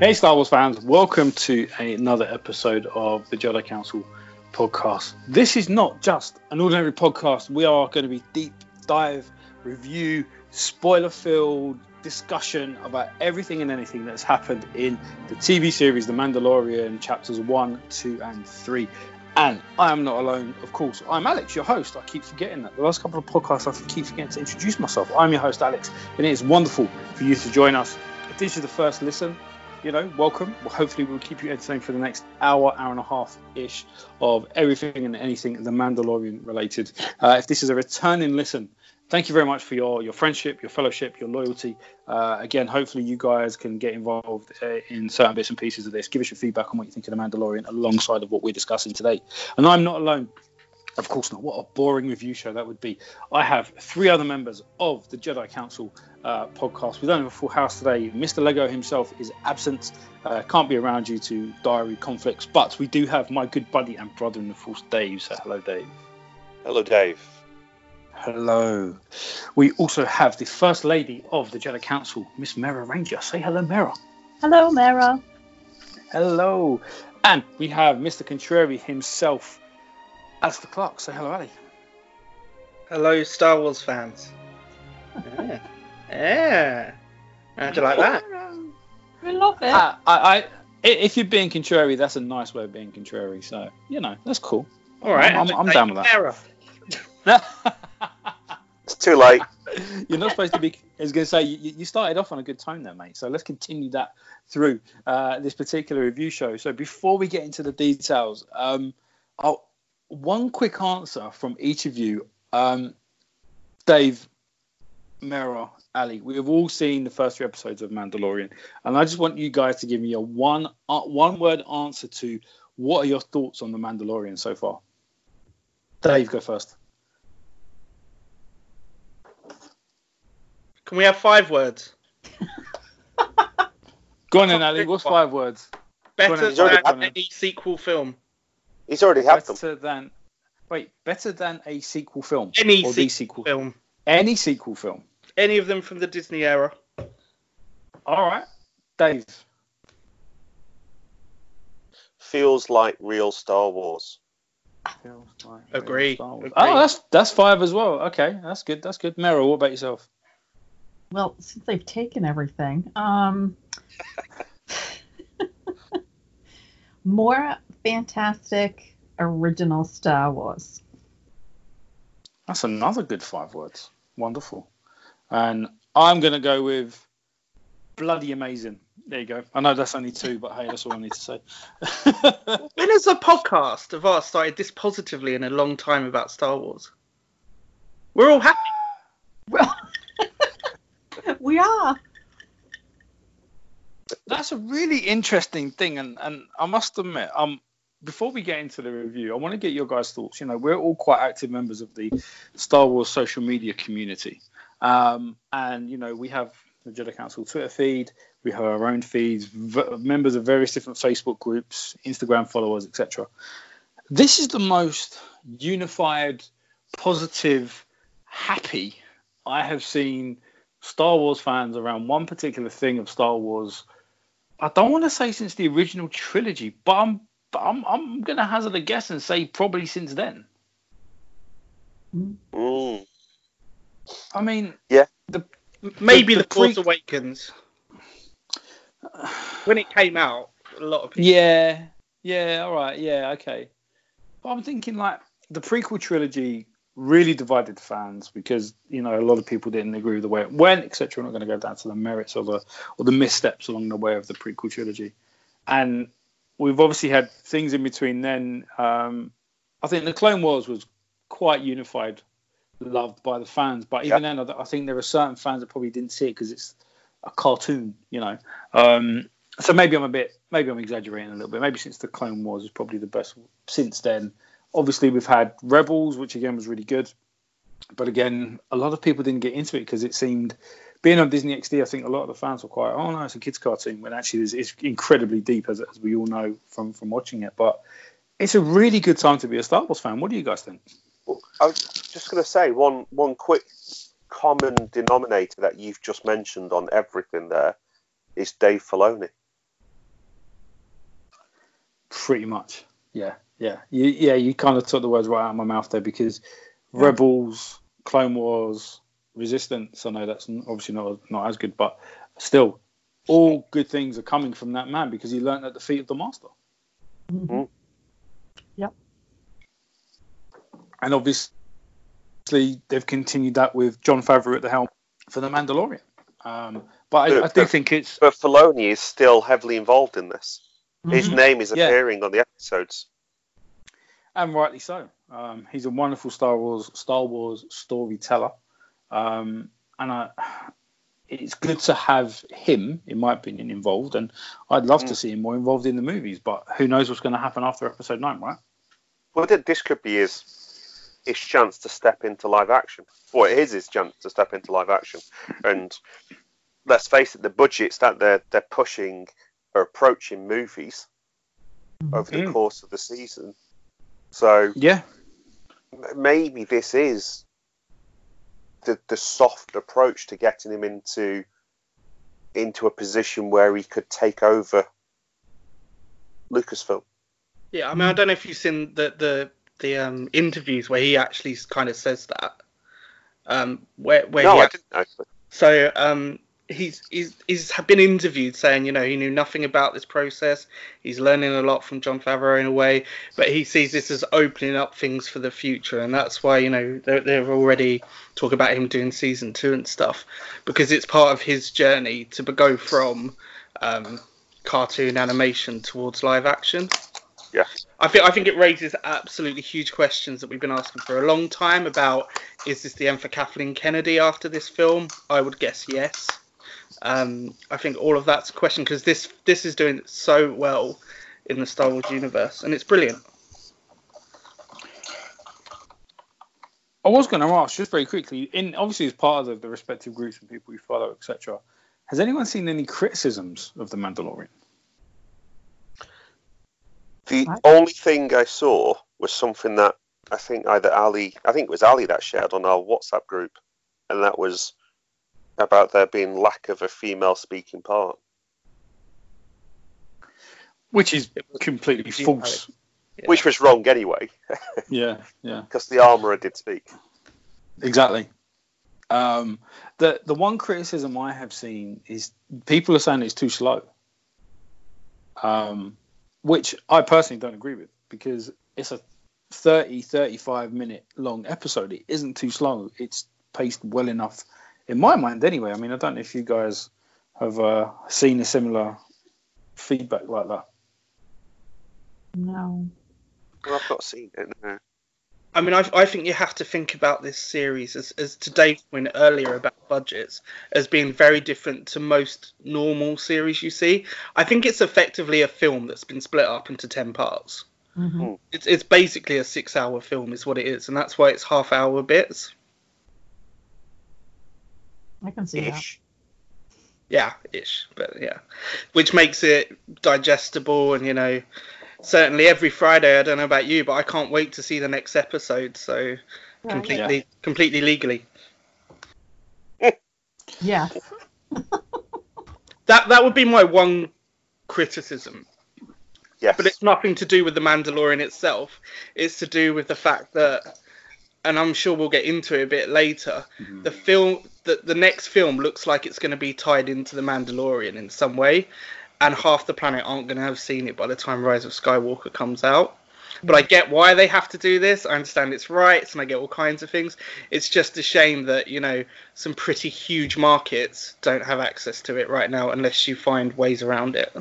Hey, Star Wars fans, welcome to another episode of the Jedi Council podcast. This is not just an ordinary podcast. We are going to be deep dive, review, spoiler filled discussion about everything and anything that's happened in the TV series The Mandalorian, chapters 1, 2, and 3. And I am not alone, of course. I'm Alex, your host. I keep forgetting that. The last couple of podcasts, I keep forgetting to introduce myself. I'm your host, Alex, and it is wonderful for you to join us. If this is the first listen, you know, welcome. Hopefully, we'll keep you entertained for the next hour, hour and a half ish of everything and anything The Mandalorian related. Uh, if this is a returning listen, thank you very much for your your friendship, your fellowship, your loyalty. Uh, again, hopefully you guys can get involved uh, in certain bits and pieces of this. Give us your feedback on what you think of the Mandalorian alongside of what we're discussing today. And I'm not alone. Of course not. What a boring review show that would be. I have three other members of the Jedi Council uh, podcast. We don't have a full house today. Mr. Lego himself is absent, uh, can't be around due to diary conflicts, but we do have my good buddy and brother in the force, Dave. So, hello, Dave. Hello, Dave. Hello. We also have the First Lady of the Jedi Council, Miss Mera Ranger. Say hello, Mera. Hello, Mera. Hello. And we have Mr. Contrary himself, Alistair clock. Say hello, Ali. Hello, Star Wars fans. yeah. yeah. How'd you like that? We love it. Uh, I, I, if you're being contrary, that's a nice way of being contrary. So, you know, that's cool. All right. I'm, I'm, I'm down with that. Error. It's too late. You're not supposed to be. I was going to say you, you started off on a good tone there, mate. So let's continue that through uh, this particular review show. So before we get into the details, um, I'll, one quick answer from each of you, um, Dave, Mera, Ali. We have all seen the first three episodes of Mandalorian, and I just want you guys to give me a one uh, one word answer to what are your thoughts on the Mandalorian so far. Dave, go first. Can we have five words? Go on then, Ali. What's five words? Better on, than any sequel film. He's already had them. better than wait better than a sequel film Any or the sequel Film. any sequel film Any of them from the Disney era. all right dave Feels like real Star Wars. Agree. Star Wars. Agree. oh that's that's five as well okay that's good that's good Meryl what about yourself Well, since they've taken everything, um, more fantastic original Star Wars. that's another good five words wonderful and i'm gonna go with bloody amazing there you go i know that's only two but hey that's all i need to say When has a podcast of ours started this positively in a long time about Star Wars? We're all happy. Well, we are. That's a really interesting thing, and, and I must admit, um, before we get into the review, I want to get your guys' thoughts. You know, we're all quite active members of the Star Wars social media community, um, and you know, we have the Jedi Council Twitter feed, we have our own feeds, v- members of various different Facebook groups, Instagram followers, etc. This is the most unified, positive, happy I have seen Star Wars fans around one particular thing of Star Wars. I don't want to say since the original trilogy, but I'm but I'm I'm gonna hazard a guess and say probably since then. Mm. I mean, yeah, Maybe The- The, the Force pre- Awakens. When it came out, a lot of people. yeah, yeah, all right, yeah, okay. But I'm thinking like the prequel trilogy really divided fans because you know a lot of people didn't agree with the way it went, etc. We're not going to go down to the merits of the or the missteps along the way of the prequel trilogy, and we've obviously had things in between. Then um, I think the Clone Wars was quite unified, loved by the fans, but even then, I I think there are certain fans that probably didn't see it because it's a cartoon, you know. Um, so maybe I'm a bit, maybe I'm exaggerating a little bit. Maybe since the Clone Wars is probably the best since then. Obviously, we've had Rebels, which again was really good, but again, a lot of people didn't get into it because it seemed being on Disney XD. I think a lot of the fans were quite, oh no, it's a kids' cartoon. When actually, it's, it's incredibly deep, as, as we all know from from watching it. But it's a really good time to be a Star Wars fan. What do you guys think? Well, I was just going to say one one quick common denominator that you've just mentioned on everything there is Dave Filoni. Pretty much. Yeah, yeah, you, yeah. You kind of took the words right out of my mouth there because Rebels, Clone Wars, Resistance. I know that's obviously not not as good, but still, all good things are coming from that man because he learned at the feet of the master. Mhm. Yep. And obviously, they've continued that with Jon Favreau at the helm for the Mandalorian. Um, but I, I do But- think it's But Filoni is still heavily involved in this. His Mhm. name is Yeah. appearing on the episodes. and rightly so. Um, he's a wonderful Star Wars Star Wars storyteller, um, and I, it's good to have him, in my opinion, involved. And I'd love to Mm. see him more involved in the movies. But who knows what's going to happen after Episode Nine, right? Well, th- this could be his his chance to step into live action. Well, it is his chance to step into live action. And let's face it, the budgets that they're they're pushing are approaching movies over the Mm. course of the season. So Yeah, maybe this is the the soft approach to getting him into into a position where he could take over Lucasfilm. Yeah, I mean, I don't know if you've seen the the the um, interviews where he actually kind of says that. Um, where where no, he I didn't actually. so um, he's he's he's been interviewed saying you know he knew nothing about this process. He's learning a lot from Jon Favreau in a way, but he sees this as opening up things for the future, and that's why you know they're, they're already talking about him doing season two and stuff because it's part of his journey to go from um, cartoon animation towards live action. Yeah. I think I think it raises absolutely huge questions that we've been asking for a long time about is this the end for Kathleen Kennedy after this film? I would guess yes. Um, I think all of that's a question because this this is doing so well in the Star Wars universe and it's brilliant. I was going to ask just very quickly. In obviously as part of the, the respective groups and people we follow, etc. Has anyone seen any criticisms of the Mandalorian? The only thing I saw was something that I think either Ali, I think it was Ali that shared on our WhatsApp group, and that was about there being lack of a female speaking part. Which is completely false. Yeah. Which was wrong anyway, Yeah, yeah. because the armourer did speak. Exactly. Um, the the one criticism I have seen is people are saying it's too slow, um, which I personally don't agree with because it's a 30, 35 minute long episode. It isn't too slow. It's paced well enough, in my mind anyway. I mean, I don't know if you guys have uh, seen a similar feedback like that. No. Well, I've not seen it. No. I mean, I, I think you have to think about this series as, as to Dave's point earlier about budgets as being very different to most normal series you see. I think it's effectively a film that's been split up into ten parts. hmm It's it's basically a six-hour film, is what it is, and that's why it's half-hour bits. I can see that. Yeah, ish, but yeah, which makes it digestible and you know. Certainly, every Friday. I don't know about you, but I can't wait to see the next episode. So Right. completely, completely legally. Yeah. That that would be my one criticism. Yes. But it's nothing to do with the Mandalorian itself. It's to do with the fact that, and I'm sure we'll get into it a bit later. Mm-hmm. The film, the, the next film looks like it's going to be tied into the Mandalorian in some way, and half the planet aren't going to have seen it by the time Rise of Skywalker comes out. But I get why they have to do this. I understand its rights, and I get all kinds of things. It's just a shame that you know some pretty huge markets don't have access to it right now, unless you find ways around it.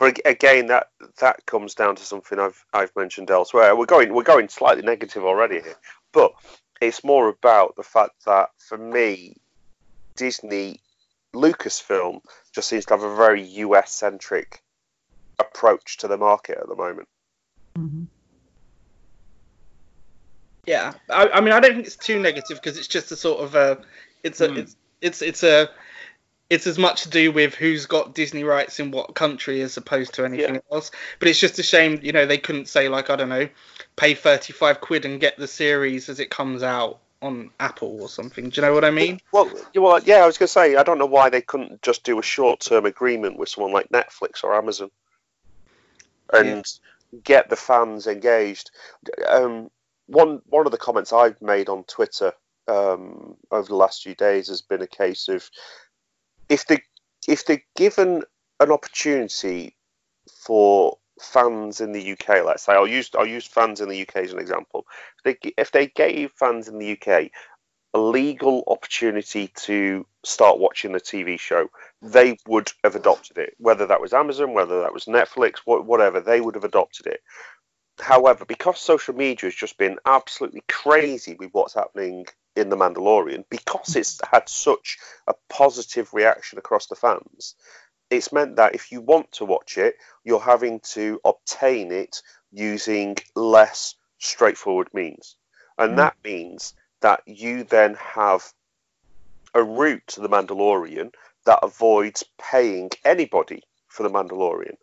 But again, that that comes down to something I've I've mentioned elsewhere. We're going we're going slightly negative already here, but it's more about the fact that for me, Disney, Lucasfilm just seems to have a very US centric approach to the market at the moment. hmm Yeah, I, I mean, I don't think it's too negative because it's just a sort of a, it's a, Hmm. it's, it's, it's a, it's as much to do with who's got Disney rights in what country as opposed to anything Yeah. else. But it's just a shame, you know, they couldn't say like I don't know, pay thirty five quid and get the series as it comes out on Apple or something. Do you know what I mean? Well, you- well, yeah, I was going to say, I don't know why they couldn't just do a short-term agreement with someone like Netflix or Amazon and get the fans engaged. Um, one one of the comments I've made on Twitter um, over the last few days has been a case of if they if they're given an opportunity for fans in the UK, let's say I'll use I'll use fans in the UK as an example. If they, if they gave fans in the UK a legal opportunity to start watching the TV show, they would have adopted it. Whether that was Amazon, whether that was Netflix, wha- whatever, they would have adopted it. However, because social media has just been absolutely crazy with what's happening in The Mandalorian, because it's had such a positive reaction across the fans, it's meant that if you want to watch it, you're having to obtain it using less straightforward means. And Mm. that means that you then have a route to the Mandalorian that avoids paying anybody for the Mandalorian.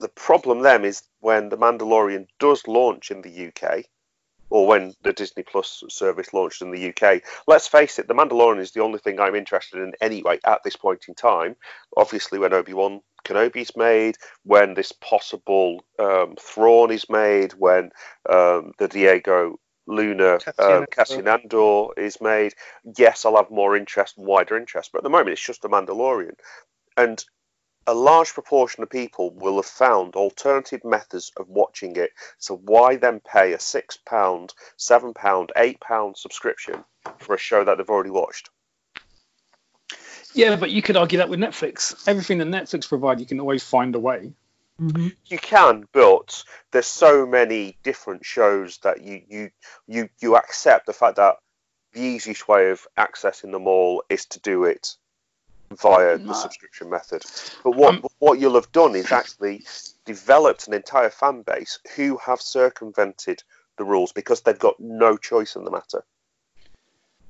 The problem then is when the Mandalorian does launch in the UK, or when the Disney Plus service launched in the UK. Let's face it, the Mandalorian is the only thing I'm interested in anyway at this point in time. Obviously, when Obi Wan Kenobi's made, when this possible um, Thrawn is made, when um, the Diego Luna um, Cassian Andor is made, yes, I'll have more interest, and wider interest. But at the moment, it's just the Mandalorian, and a large proportion of people will have found alternative methods of watching it. So why then pay a six pound, seven pound, eight pound subscription for a show that they've already watched? Yeah, but you could argue that with Netflix. Everything that Netflix provide, you can always find a way. hmm You can, but there's so many different shows that you you you you accept the fact that the easiest way of accessing them all is to do it via the subscription method. But what Um, what you'll have done is actually developed an entire fan base who have circumvented the rules because they've got no choice in the matter.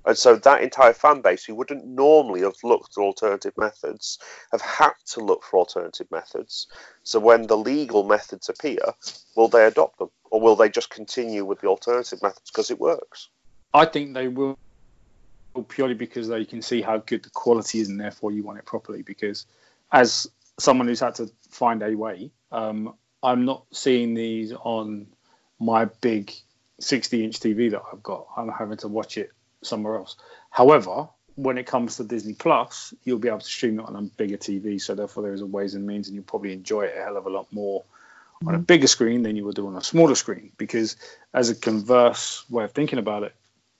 And so that entire fan base who wouldn't normally have looked for alternative methods have had to look for alternative methods. So when the legal methods appear, will they adopt them? Or will they just continue with the alternative methods because it works? I think they will purely because you can see how good the quality is and therefore you want it properly. Because as someone who's had to find a way, um, I'm not seeing these on my big 60 inch TV that I've got. I'm having to watch it somewhere else. However, when it comes to Disney Plus, you'll be able to stream it on a bigger TV. So therefore, there is a ways and means, and you'll probably enjoy it a hell of a lot more on a bigger screen than you would do on a smaller screen. Because as a converse way of thinking about it,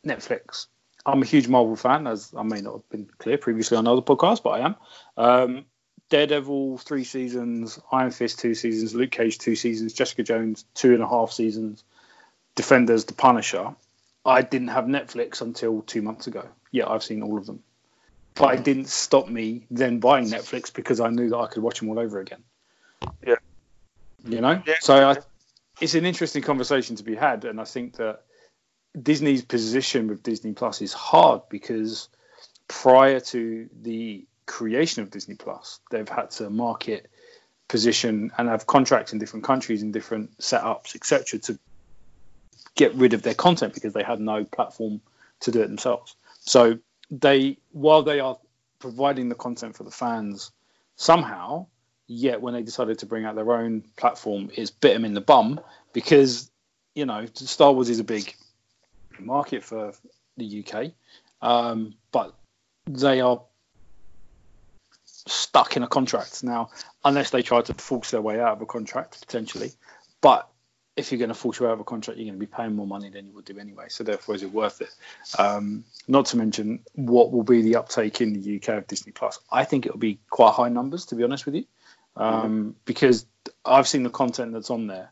Netflix. I'm a huge Marvel fan, as I may not have been clear previously on other podcasts, but I am. Um, Daredevil three seasons, Iron Fist two seasons, Luke Cage two seasons, Jessica Jones two and a half seasons, Defenders, The Punisher. I didn't have Netflix until two months ago. Yeah, I've seen all of them, but it didn't stop me then buying Netflix because I knew that I could watch them all over again. Yeah. you know. Yeah. So I, it's an interesting conversation to be had, and I think that Disney's position with Disney Plus is hard because prior to the creation of Disney Plus, they've had to market, position, and have contracts in different countries and different setups, etc., to get rid of their content because they had no platform to do it themselves. So they, while they are providing the content for the fans somehow, yet when they decided to bring out their own platform, it's bit them in the bum because you know Star Wars is a big market for the UK, um, but they are stuck in a contract now, unless they try to force their way out of a contract potentially. But if you're going to force your way out of a contract, you're going to be paying more money than you would do anyway. So therefore, is it worth it? Um, not to mention what will be the uptake in the UK of Disney Plus. I think it'll be quite high numbers, to be honest with you, um, because I've seen the content that's on there,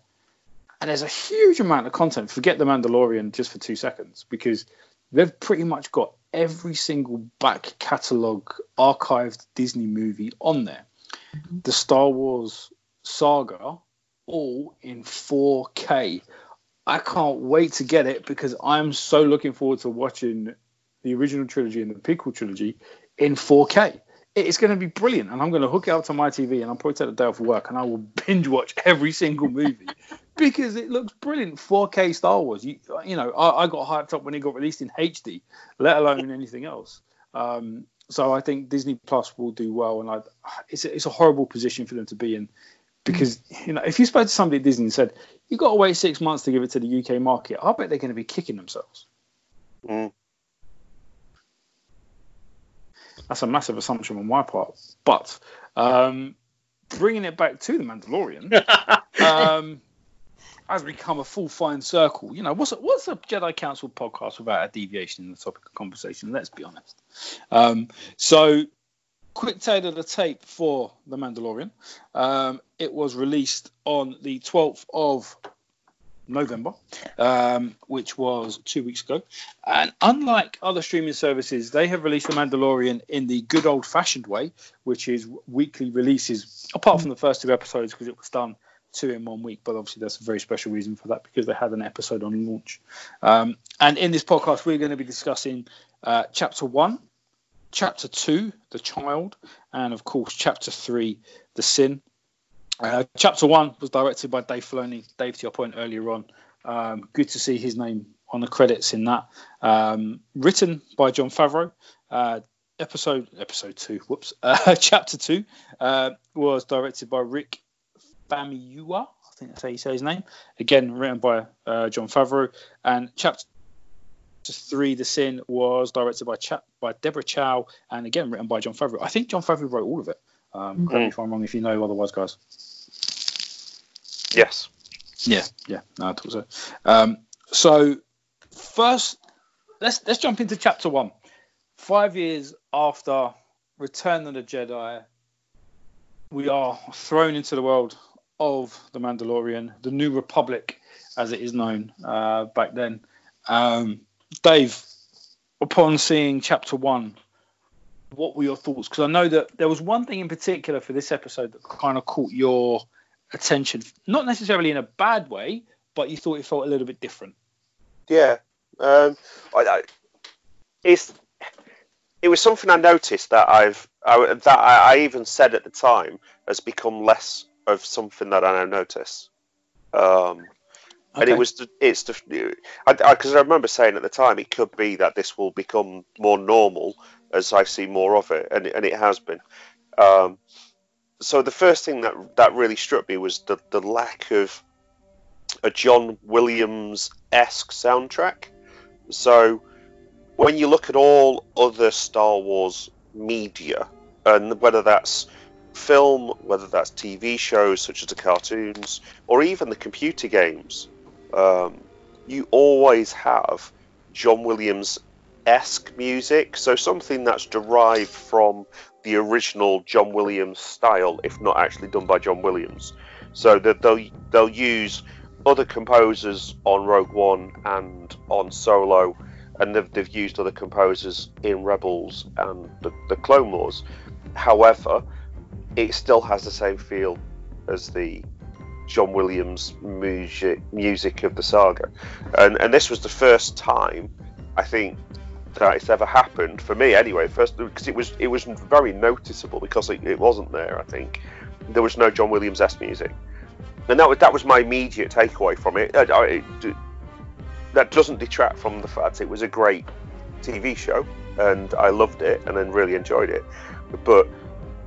and there's a huge amount of content. Forget the Mandalorian just for two seconds, because they've pretty much got every single back catalogue archived Disney movie on there. Mm-hmm. The Star Wars saga, all in 4K. I can't wait to get it because I'm so looking forward to watching the original trilogy and the prequel trilogy in 4K. It's going to be brilliant, and I'm going to hook it up to my TV, and I'll probably take a day off work, and I will binge watch every single movie because it looks brilliant. 4K Star Wars. You, you know, I, I, got hyped up when it got released in HD, let alone anything else. Um, so I think Disney Plus will do well, and I, it's a, it's a horrible position for them to be in because you know if you spoke to somebody at Disney and said you've got to wait six months to give it to the UK market, I bet they're going to be kicking themselves. Mm. That's a massive assumption on my part, but um, bringing it back to the Mandalorian. um, has become a full fine circle. You know, what's a, what's a Jedi Council podcast without a deviation in the topic of conversation? Let's be honest. Um, so, quick tale of the tape for The Mandalorian. Um, it was released on the 12th of November, um, which was two weeks ago. And unlike other streaming services, they have released The Mandalorian in the good old fashioned way, which is weekly releases, apart from the first two episodes because it was done two in one week, but obviously that's a very special reason for that because they had an episode on launch. Um, and in this podcast, we're going to be discussing uh, chapter one, chapter two, the child, and of course, chapter three, the sin. Uh, chapter one was directed by Dave Filoni. Dave, to your point earlier on, um, good to see his name on the credits in that. Um, written by Jon Favreau. Uh, episode episode two, whoops, uh, chapter two uh, was directed by Rick Famuyiwa. I think that's how you say his name. Again, written by uh, Jon Favreau. And chapter three, The Sin, was directed by Cha- by Deborah Chow, and again written by Jon Favreau. I think Jon Favreau wrote all of it. Um, mm-hmm. Correct me if I'm wrong. If you know otherwise, guys. Yes. Yeah. Yeah. No, I thought so. Um, so first, let's let's jump into chapter one. Five years after Return of the Jedi, we are thrown into the world of the Mandalorian, the New Republic, as it is known uh, back then. Um, Dave, upon seeing chapter one, what were your thoughts? Because I know that there was one thing in particular for this episode that kind of caught your attention, not necessarily in a bad way, but you thought it felt a little bit different. Yeah, um, I, I, it's it was something I noticed that I've I, that I, I even said at the time has become less of something that I now notice. Um, okay. And it was the, it's the because I, I, I, remember saying at the time it could be that this will become more normal as I see more of it, and and it has been. Um, so the first thing that that really struck me was the the lack of a John Williams esque soundtrack. So when you look at all other Star Wars media, and whether that's film, whether that's TV shows such as the cartoons, or even the computer games, um, you always have John Williams esque music. So something that's derived from the original John Williams style, if not actually done by John Williams. So that they'll they'll use other composers on Rogue One and on Solo, and they've, they've used other composers in Rebels and the, the Clone Wars. However, it still has the same feel as the John Williams music music of the saga, and and this was the first time I think that it's ever happened for me anyway. First because it was it was very noticeable because it, it wasn't there. I think there was no John Williams s music, and that was that was my immediate takeaway from it. I, I, it that doesn't detract from the fact it was a great TV show and I loved it and then really enjoyed it, but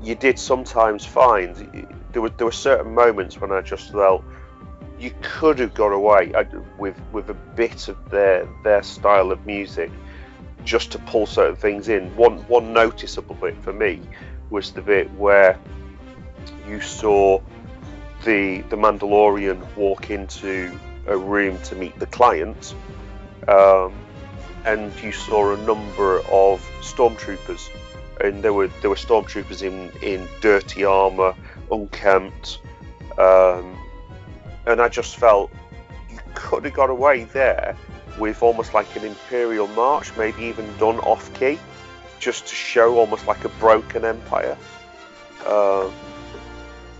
you did sometimes find there were there were certain moments when I just felt you could have got away uh, with with a bit of their their style of music just to pull certain things in. One one noticeable bit for me was the bit where you saw the the Mandalorian walk into a room to meet the client, um, and you saw a number of stormtroopers and there were there were stormtroopers in in dirty armor, unkempt, um, and I just felt you could have got away there with almost like an imperial march, maybe even done off key, just to show almost like a broken empire. Um,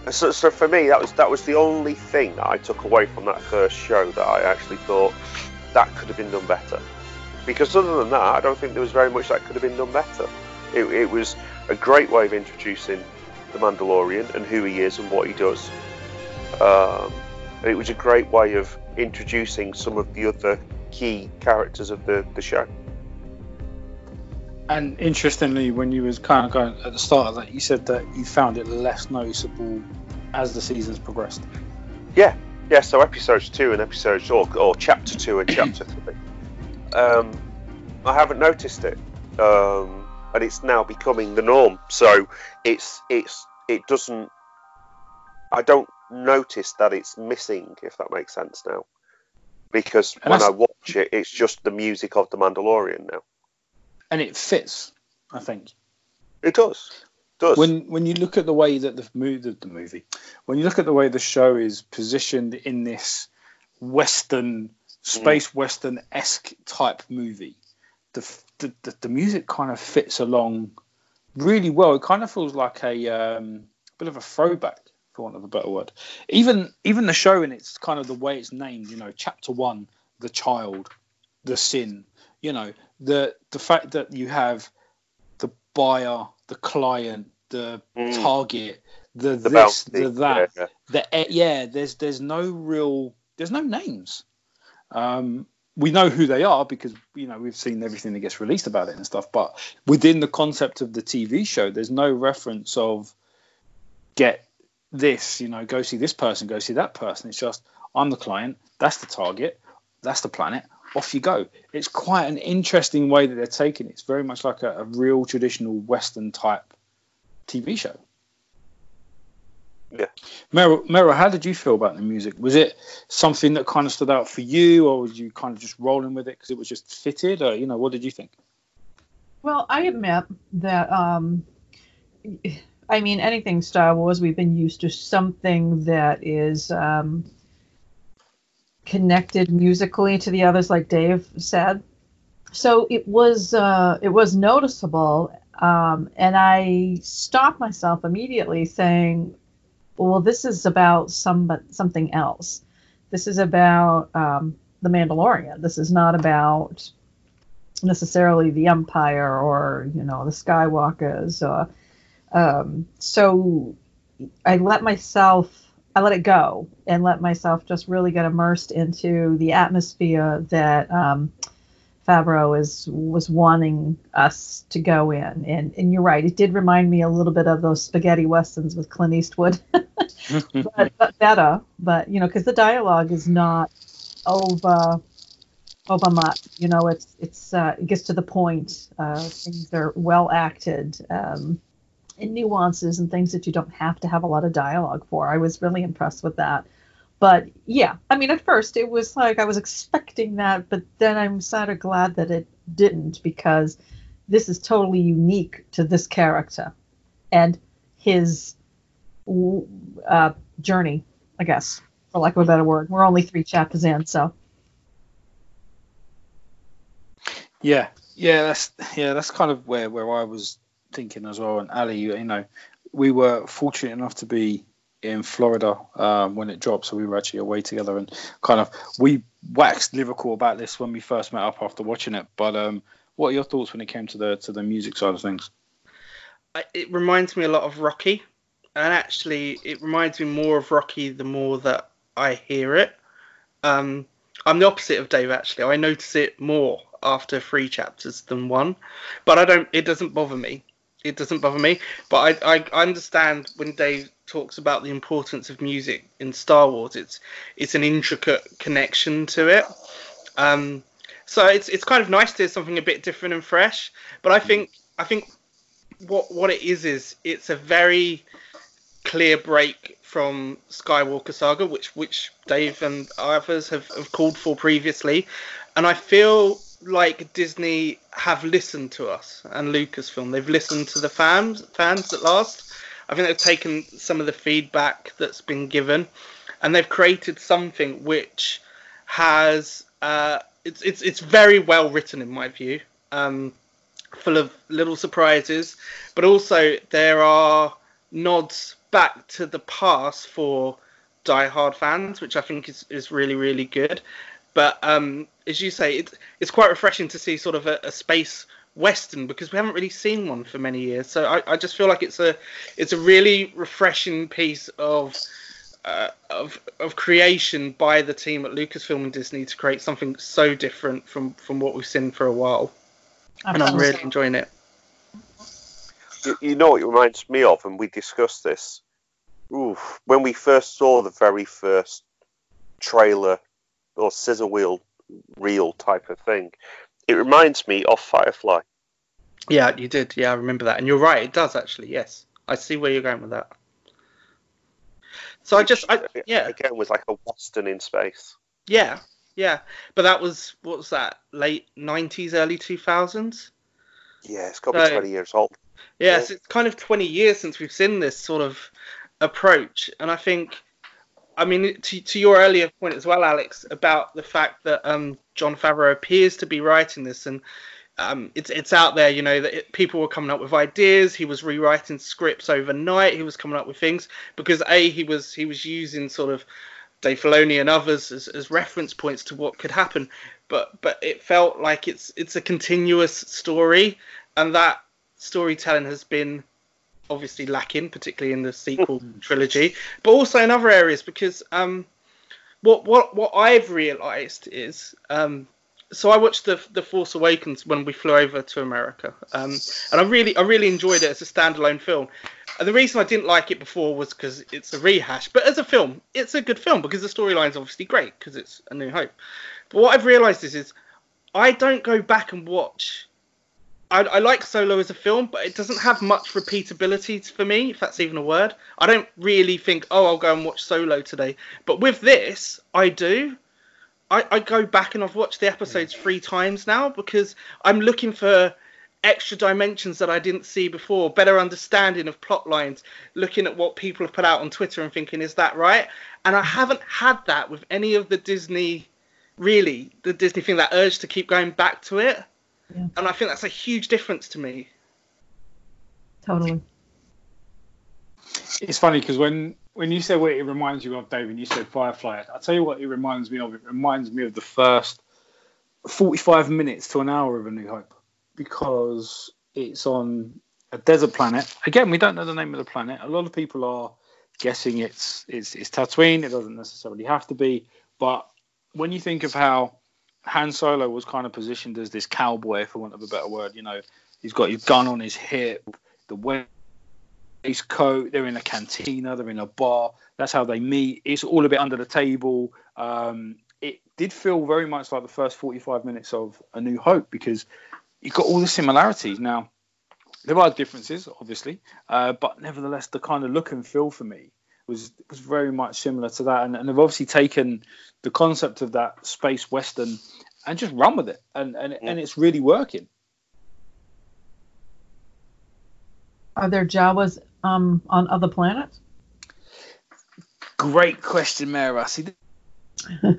so, so for me, that was that was the only thing that I took away from that first show that I actually thought that could have been done better. Because other than that, I don't think there was very much that could have been done better. It, it was a great way of introducing the Mandalorian and who he is and what he does. Um, it was a great way of introducing some of the other key characters of the, the show. And interestingly, when you was kind of going at the start of that, you said that you found it less noticeable as the seasons progressed. Yeah, yeah. So episodes two and episodes or, or chapter two and chapter three, um, I haven't noticed it, um, and it's now becoming the norm. So it's it's it doesn't. I don't notice that it's missing, if that makes sense now, because And when I watch it, it's just the music of the Mandalorian now. And it fits, I think. It does, does. when when you look at the way that the movie, the movie, when you look at the way the show is positioned in this western space western esque type movie, the, the the the music kind of fits along really well. It kind of feels like a um, bit of a throwback, for want of a better word. Even even the show in its kind of the way it's named, you know, chapter one, the child, the sin, you know, the the fact that you have the buyer, the client, the Mm. target, the, the this, bounty, the that, yeah, the eh, yeah. There's there's no real there's no names. Um, we know who they are because you know we've seen everything that gets released about it and stuff. But within the concept of the TV show, there's no reference of get this, you know, go see this person, go see that person. It's just I'm the client, that's the target, that's the planet. Off you go. It's quite an interesting way that they're taking it. It's very much like a, a real traditional Western type TV show. Yeah. Meryl, Meryl, how did you feel about the music? Was it something that kind of stood out for you, or was you kind of just rolling with it because it was just fitted, or you know, what did you think? Well, I admit that, um, I mean, anything Star Wars, we've been used to something that is um, connected musically to the others, like Dave said. So it was uh, it was noticeable, um, and I stopped myself immediately, saying, "Well, this is about some something else. This is about um, the Mandalorian. This is not about." necessarily the Empire or you know the Skywalkers. Um, so I let myself, I let it go and let myself just really get immersed into the atmosphere that um, Favreau is was wanting us to go in. And and you're right, it did remind me a little bit of those spaghetti westerns with Clint Eastwood, but, but better. But you know, because the dialogue is not over over much. You know, it's it's uh, it gets to the point. Uh, things are well acted, um, and nuances and things that you don't have to have a lot of dialogue for. I was really impressed with that. But yeah, I mean, at first it was like I was expecting that, but then I'm sort of glad that it didn't because this is totally unique to this character and his uh, journey, I guess, for lack of a better word. We're only three chapters in, so. Yeah, yeah, that's yeah, that's kind of where where I was thinking as well. And Ali, you know, we were fortunate enough to be in Florida um, when it dropped, so we were actually away together, and kind of we waxed lyrical about this when we first met up after watching it. But um, what are your thoughts when it came to the to the music side of things? It reminds me a lot of Rocky, and actually, it reminds me more of Rocky the more that I hear it. Um, I'm the opposite of Dave. Actually, I notice it more after three chapters than one, but I don't. It doesn't bother me. It doesn't bother me. But I, I understand when Dave talks about the importance of music in Star Wars. It's it's an intricate connection to it. Um, so it's it's kind of nice to hear something a bit different and fresh. But I think I think what what it is is it's a very clear break from Skywalker Saga, which which Dave and others have, have called for previously, and I feel like Disney have listened to us and Lucasfilm. They've listened to the fans fans at last. I think they've taken some of the feedback that's been given, and they've created something which has uh, it's it's it's very well written in my view. Um, full of little surprises, but also there are nods back to the past for die-hard fans, which I think is, is really really good. But um, as you say, it's it's quite refreshing to see sort of a, a space western because we haven't really seen one for many years. So I, I just feel like it's a it's a really refreshing piece of uh, of of creation by the team at Lucasfilm and Disney to create something so different from from what we've seen for a while, and I'm really enjoying it. You, you know what it reminds me of, and we discussed this. Oof, when we first saw the very first trailer or scissor wheel reel type of thing, it reminds me of Firefly. Yeah, you did. Yeah, I remember that, and you're right. It does actually. Yes, I see where you're going with that. So I just, I, uh, yeah, again was like a western in space. Yeah, yeah, but that was what was that? Late '90s, early 2000s. Yeah, it's got to so, be 20 years old. Yes, yeah. it's kind of 20 years since we've seen this sort of approach, and I think, I mean, to, to your earlier point as well, Alex, about the fact that um, Jon Favreau appears to be writing this, and um, it's it's out there, you know, that it, people were coming up with ideas. He was rewriting scripts overnight. He was coming up with things because a he was he was using sort of Dave Filoni and others as, as reference points to what could happen. But but it felt like it's it's a continuous story, and that storytelling has been obviously lacking, particularly in the sequel trilogy, but also in other areas because um, what what what I've realised is um, so I watched the the Force Awakens when we flew over to America, um, and I really I really enjoyed it as a standalone film. And the reason I didn't like it before was because it's a rehash, but as a film, it's a good film because the storyline's obviously great because it's A New Hope. But what I've realised is, is I don't go back and watch. I, I like Solo as a film, but it doesn't have much repeatability for me, if that's even a word. I don't really think, oh, I'll go and watch Solo today. But with this, I do I, I go back and I've watched the episodes three times now because I'm looking for extra dimensions that I didn't see before, better understanding of plot lines, looking at what people have put out on Twitter and thinking, is that right? And I haven't had that with any of the Disney, really, the Disney thing, that urge to keep going back to it. Yeah. And I think that's a huge difference to me. Totally. It's funny because when when you said what it reminds you of, David, you said Firefly. I'll tell you what it reminds me of. It reminds me of the first 45 minutes to an hour of A New Hope because it's on a desert planet. Again, we don't know the name of the planet. A lot of people are guessing it's it's, it's Tatooine. It doesn't necessarily have to be, but when you think of how Han Solo was kind of positioned as this cowboy, for want of a better word, you know, he's got his gun on his hip, the way coat. They're in a cantina. They're in a bar. That's how they meet. It's all a bit under the table. Um, it did feel very much like the first 45 minutes of A New Hope because you've got all the similarities. Now, there are differences, obviously, uh, but nevertheless, the kind of look and feel for me was was very much similar to that. And, and they've obviously taken the concept of that space western and just run with it, and and, and it's really working. Are there Jawas um, on other planets? Great question, Mara. See,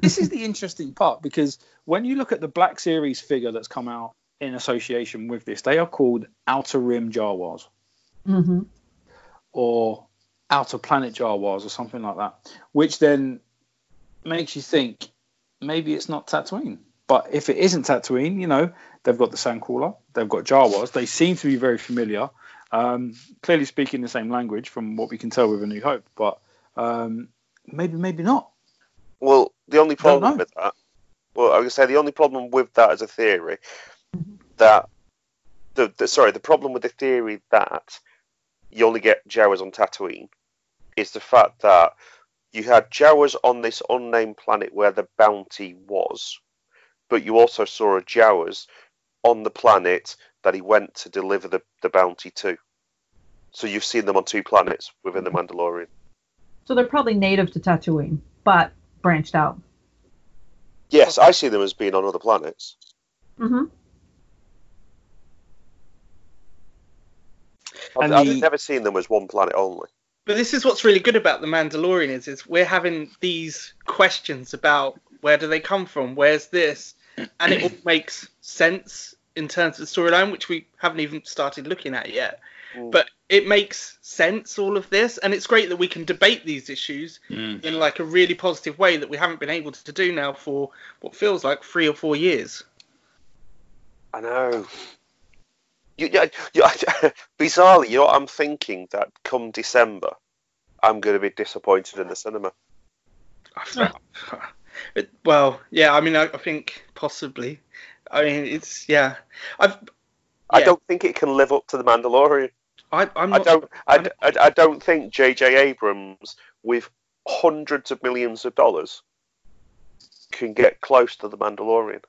this is the interesting part because when you look at the Black Series figure that's come out in association with this, they are called Outer Rim Jawas. Mm-hmm. Or Outer Planet Jawas or something like that, which then makes you think maybe it's not Tatooine. But if it isn't Tatooine, you know, they've got the Sandcrawler, they've got Jawas, they seem to be very familiar. Um, clearly speaking the same language from what we can tell with A New Hope, but um, maybe maybe not. Well, the only problem with that, well, I would say the only problem with that as a theory, that the, the sorry, the problem with the theory that you only get Jawas on Tatooine is the fact that you had Jawas on this unnamed planet where the bounty was, but you also saw a Jawas on the planet that he went to deliver the, the bounty to. So you've seen them on two planets within the Mandalorian. So they're probably native to Tatooine, but branched out. Yes, I see them as being on other planets. Mm-hmm. I've, I've never seen them as one planet only. But this is what's really good about the Mandalorian is, is we're having these questions about where do they come from, where's this, and it all makes sense in terms of the storyline, which we haven't even started looking at yet. Mm. But it makes sense, all of this, and it's great that we can debate these issues mm. in like a really positive way that we haven't been able to do now for what feels like three or four years. I know. You, you, you, bizarrely, you know, I'm thinking that come December, I'm going to be disappointed in the cinema. Well, yeah. I mean, I, I think possibly. I mean, it's yeah. I've. I don't think it can live up to the Mandalorian. I, I'm I not, don't. I, I, I don't think J.J. Abrams, with hundreds of millions of dollars, can get close to the Mandalorian.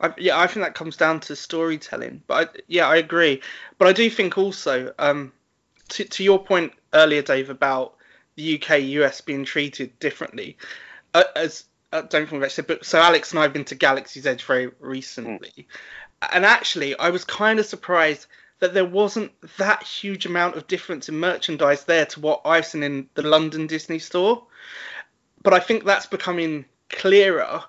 I, yeah, I think that comes down to storytelling. But I, yeah, I agree. But I do think also, um, to, to your point earlier, Dave, about the UK US being treated differently. Uh, as I don't think I said, but so Alex and I have been to Galaxy's Edge very recently, and actually I was kind of surprised that there wasn't that huge amount of difference in merchandise there to what I've seen in the London Disney store. But I think that's becoming clearer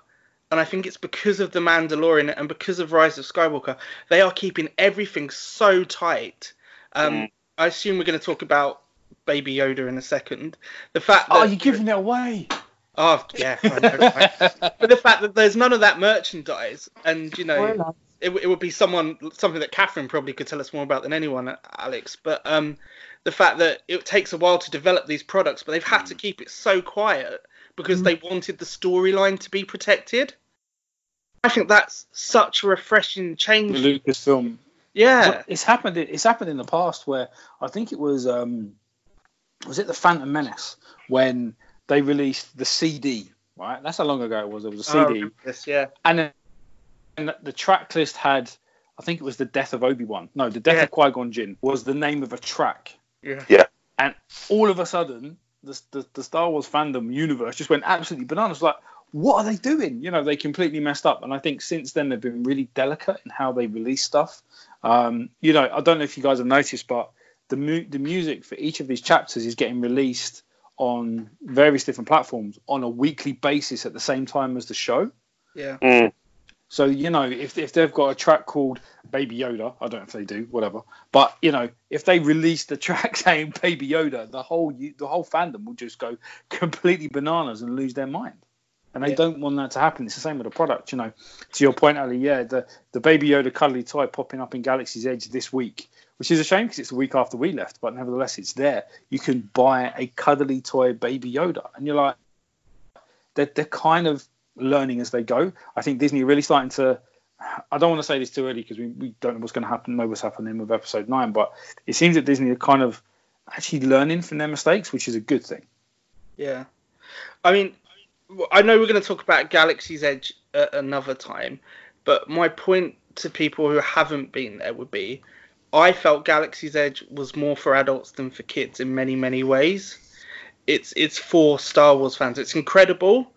and I think it's because of the Mandalorian and because of Rise of Skywalker, they are keeping everything so tight. Um, Mm. I assume we're going to talk about Baby Yoda in a second. The fact that Oh, you're giving it away. oh yeah, I know, right? but the fact that there's none of that merchandise, and you know, it, it would be someone something that Catherine probably could tell us more about than anyone, Alex. But um, the fact that it takes a while to develop these products, but they've had to keep it so quiet because Mm. they wanted the storyline to be protected. I think that's such a refreshing The change. Lucasfilm. Yeah, It's happened. It's happened in the past where I think it was um, was it the Phantom Menace when they released the CD. Right, that's how long ago it was. It was a Oh, CD, remember this, yeah, and then and the track list had. I think it was the death of Obi Wan. No, the death Yeah. of Qui Gon Jinn was the name of a track. Yeah. Yeah, and all of a sudden the, the, the Star Wars fandom universe just went absolutely bananas. Like, what are they doing? You know, they completely messed up. And I think since then they've been really delicate in how they release stuff. Um, you know, I don't know if you guys have noticed, but the mu- the music for each of these chapters is getting released on various different platforms on a weekly basis at the same time as the show. yeah. Mm. So you know, if if they've got a track called Baby Yoda, I don't know if they do, whatever. But you know, if they release the track saying Baby Yoda, the whole the whole fandom will just go completely bananas and lose their mind. And they Yeah. don't want that to happen. It's the same with the product, you know. To your point, Ali, yeah, the the Baby Yoda cuddly toy popping up in Galaxy's Edge this week, which is a shame because it's a week after we left, but nevertheless, it's there. You can buy a cuddly toy Baby Yoda, and you're like, they're, they're kind of learning as they go. I think Disney are really starting to. I don't want to say this too early because we, we don't know what's going to happen, know what's happening with episode nine, but it seems that Disney are kind of actually learning from their mistakes, which is a good thing. Yeah. I mean, I know we're going to talk about Galaxy's Edge at another time, but my point to people who haven't been there would be I felt Galaxy's Edge was more for adults than for kids in many, many ways. It's it's for Star Wars fans. It's incredible,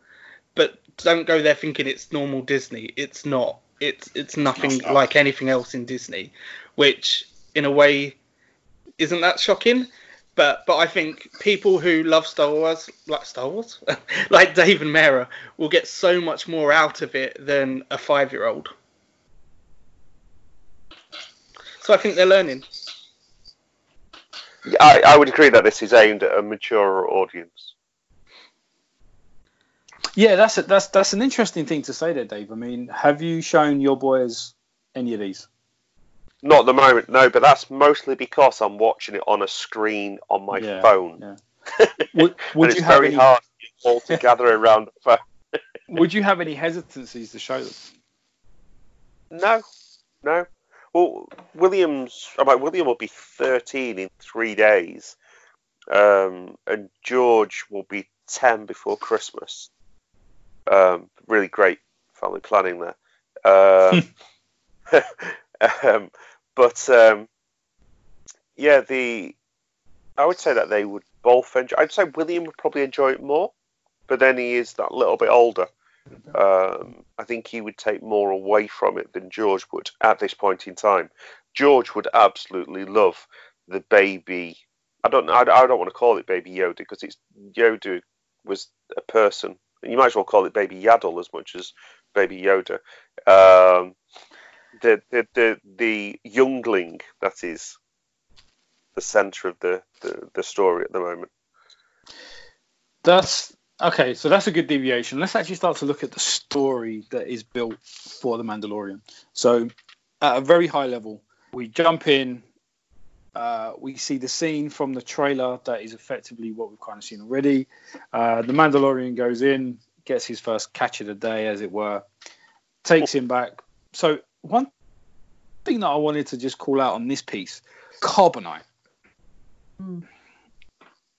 but don't go there thinking it's normal Disney. It's not. It's it's nothing like anything else in Disney, which in a way isn't that shocking. But but I think people who love Star Wars, like Star Wars, like Dave and Mara, will get so much more out of it than a five-year-old. So I think they're learning. Yeah, I, I would agree that this is aimed at a mature audience. Yeah, that's a, that's that's an interesting thing to say there, Dave. I mean, have you shown your boys any of these? Not at the moment, no, but that's mostly because I'm watching it on a screen on my Yeah, phone. yeah. Would, and would it's you have very any, hard to all together around the phone. Would you have any hesitancies to show them? No, no. Well, Williams, about William will be 13 in three days, um, and George will be 10 before Christmas. Um, really great family planning there. Um, um, but um, yeah, the I would say that they would both enjoy. I'd say William would probably enjoy it more, but then he is that little bit older. Um, I think he would take more away from it than George would at this point in time. George would absolutely love the baby. I don't. I, I don't want to call it Baby Yoda because it's Yoda was a person. You might as well call it Baby Yaddle as much as Baby Yoda. Um, the, the the the youngling that is the center of the, the the story at the moment. That's okay. So that's a good deviation. Let's actually start to look at the story that is built for the Mandalorian. So, at a very high level, we jump in. Uh, we see the scene from the trailer that is effectively what we've kind of seen already. Uh, the Mandalorian goes in, gets his first catch of the day, as it were, takes him back. So one thing that I wanted to just call out on this piece, carbonite. Mm.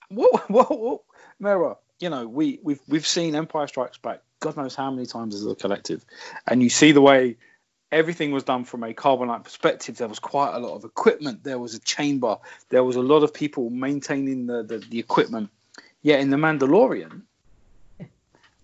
What, what, what, Mera, you know, we, we've, we've seen Empire Strikes Back, God knows how many times as a collective, and you see the way everything was done from a carbonite perspective. There was quite a lot of equipment. There was a chamber. There was a lot of people maintaining the, the, the equipment. Yet in The Mandalorian,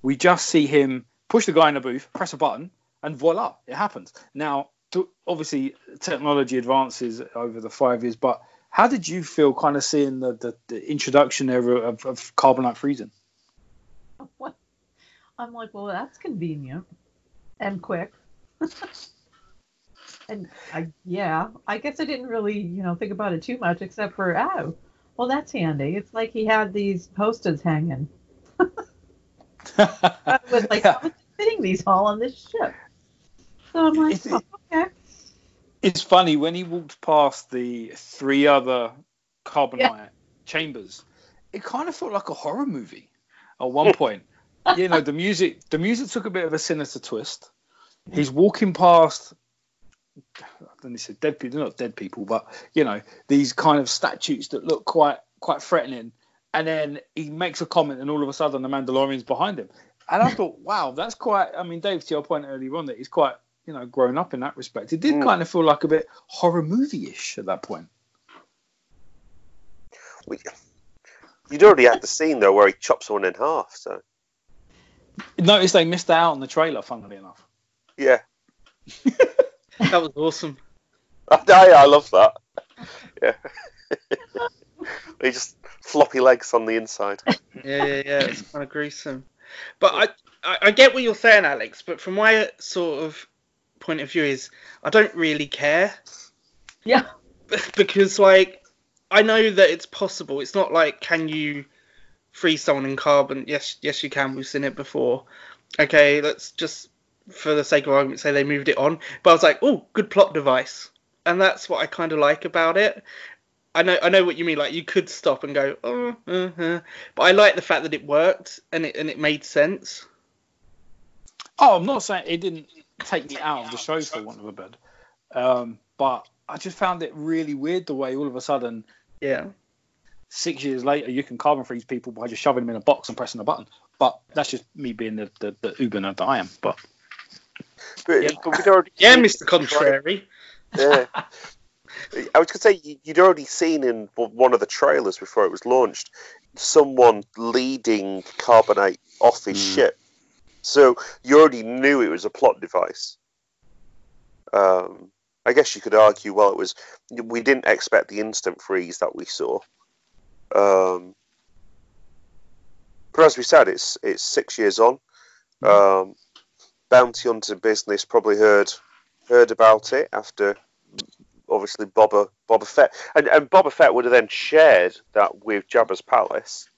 we just see him push the guy in the booth, press a button, and voila, it happens. Now, to, obviously, technology advances over the five years, but how did you feel kind of seeing the, the, the introduction there of, of carbonite freezing? What? I'm like, well, that's convenient and quick. and I, yeah, I guess I didn't really, you know, think about it too much, except for oh, well, that's handy. It's like he had these posters hanging. with like, Yeah. how is he fitting these all on this ship? So I'm like, oh, okay. It's funny when he walked past the three other carbonite chambers. It kind of felt like a horror movie at one point. you know, the music the music took a bit of a sinister twist. He's walking past. Then he said dead people, they're not dead people, but you know these kind of statues that look quite quite threatening. And then he makes a comment, and all of a sudden the Mandalorian's behind him. And I thought, wow, that's quite. I mean, Dave, to your point earlier on, that he's quite you know grown up in that respect. It did Mm. kind of feel like a bit horror movie-ish at that point. We, you'd already had the scene though where he chops someone in half. So Notice they missed out on the trailer, funnily enough. yeah, That was awesome. I, I love that. Yeah, he just floppy legs on the inside. Yeah, yeah, yeah. It's kind of gruesome. But I, I, I get what you're saying, Alex. But from my sort of point of view, is I don't really care Yeah. because like I know that it's possible. It's not like can you freeze someone in carbon? Yes, yes, you can. We've seen it before. Okay, let's just for the sake of argument say they moved it on. But I was like, oh, good plot device, and that's what I kind of like about it. I know, I know what you mean. Like you could stop and go, oh, uh, uh. but I like the fact that it worked and it and it made sense. Oh, I'm not saying it didn't take me out of the show for want of a bed, um, but I just found it really weird the way all of a sudden, Yeah. six years later, you can carbon freeze people by just shoving them in a box and pressing a button. But that's just me being the the, the Uber nerd that I am. But But, Yeah. but we'd already Yeah, Mr. Contrary. Yeah. I was going to say you- you'd already seen in one of the trailers before it was launched someone leading carbonite off his Mm. ship, so you already knew it was a plot device. Um, I guess you could argue, well, it was we didn't expect the instant freeze that we saw. Um, but as we said, it's it's six years on. Um, bounty hunter business probably heard heard about it after obviously Boba Boba Fett, and and Boba Fett would have then shared that with Jabba's palace.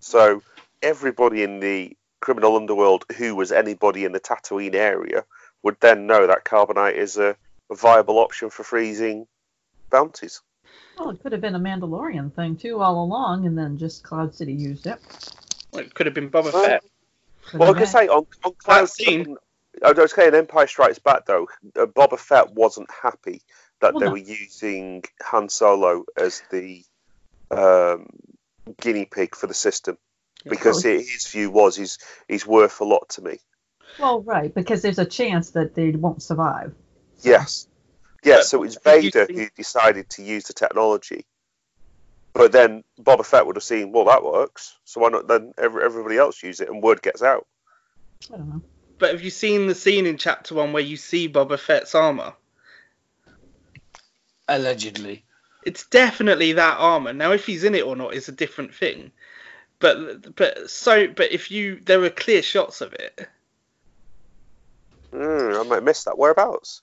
So everybody in the criminal underworld who was anybody in the Tatooine area would then know that carbonite is a, a viable option for freezing bounties. Well, it could have been a Mandalorian thing too all along, and then just Cloud City used it. Well, it could have been Boba Well, Fett. Well, I have can say on, on Cloud scene. I was saying Empire Strikes Back though, uh, Boba Fett wasn't happy that Well, they no. were using Han Solo as the um, guinea pig for the system because Well, his view was he's he's worth a lot to me. Well, right, because there's a chance that they won't survive. Yes, yes. But So it was Vader who decided to use the technology, but then Boba Fett would have seen, well, that works. So why not then every, everybody else use it and word gets out? I don't know. But have you seen the scene in Chapter One where you see Boba Fett's armor? allegedly, It's definitely that armor. Now, if he's in it or not is a different thing. But but so but if you there were clear shots of it. Mm, I might miss that. Whereabouts?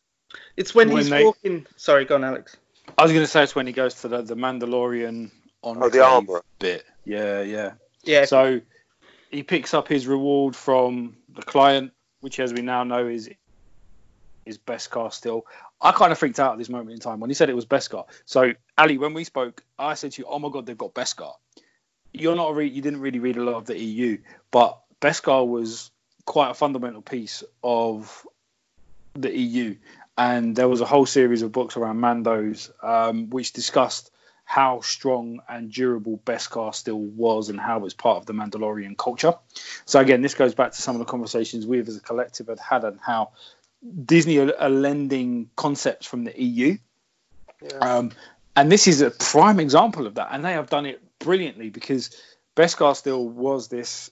It's when, When he's they- walking. Sorry, go on, Alex. I was going to say it's when he goes to the, the Mandalorian on Oh, the armor. bit. Yeah, yeah. Yeah. So he picks up his reward from the client, which, as we now know, is his Beskar steel. I kind of freaked out at this moment in time when he said it was Beskar. So, Ali, when we spoke, I said to you, "Oh my God, they've got Beskar." You're not a re- you didn't really read a lot of the EU, but Beskar was quite a fundamental piece of the EU, and there was a whole series of books around Mandos um, which discussed how strong and durable Beskar still was and how it's part of the Mandalorian culture. So again, this goes back to some of the conversations we've as a collective had had and how Disney are, are lending concepts from the EU. Yeah. Um, and this is a prime example of that. And they have done it brilliantly because Beskar steel was this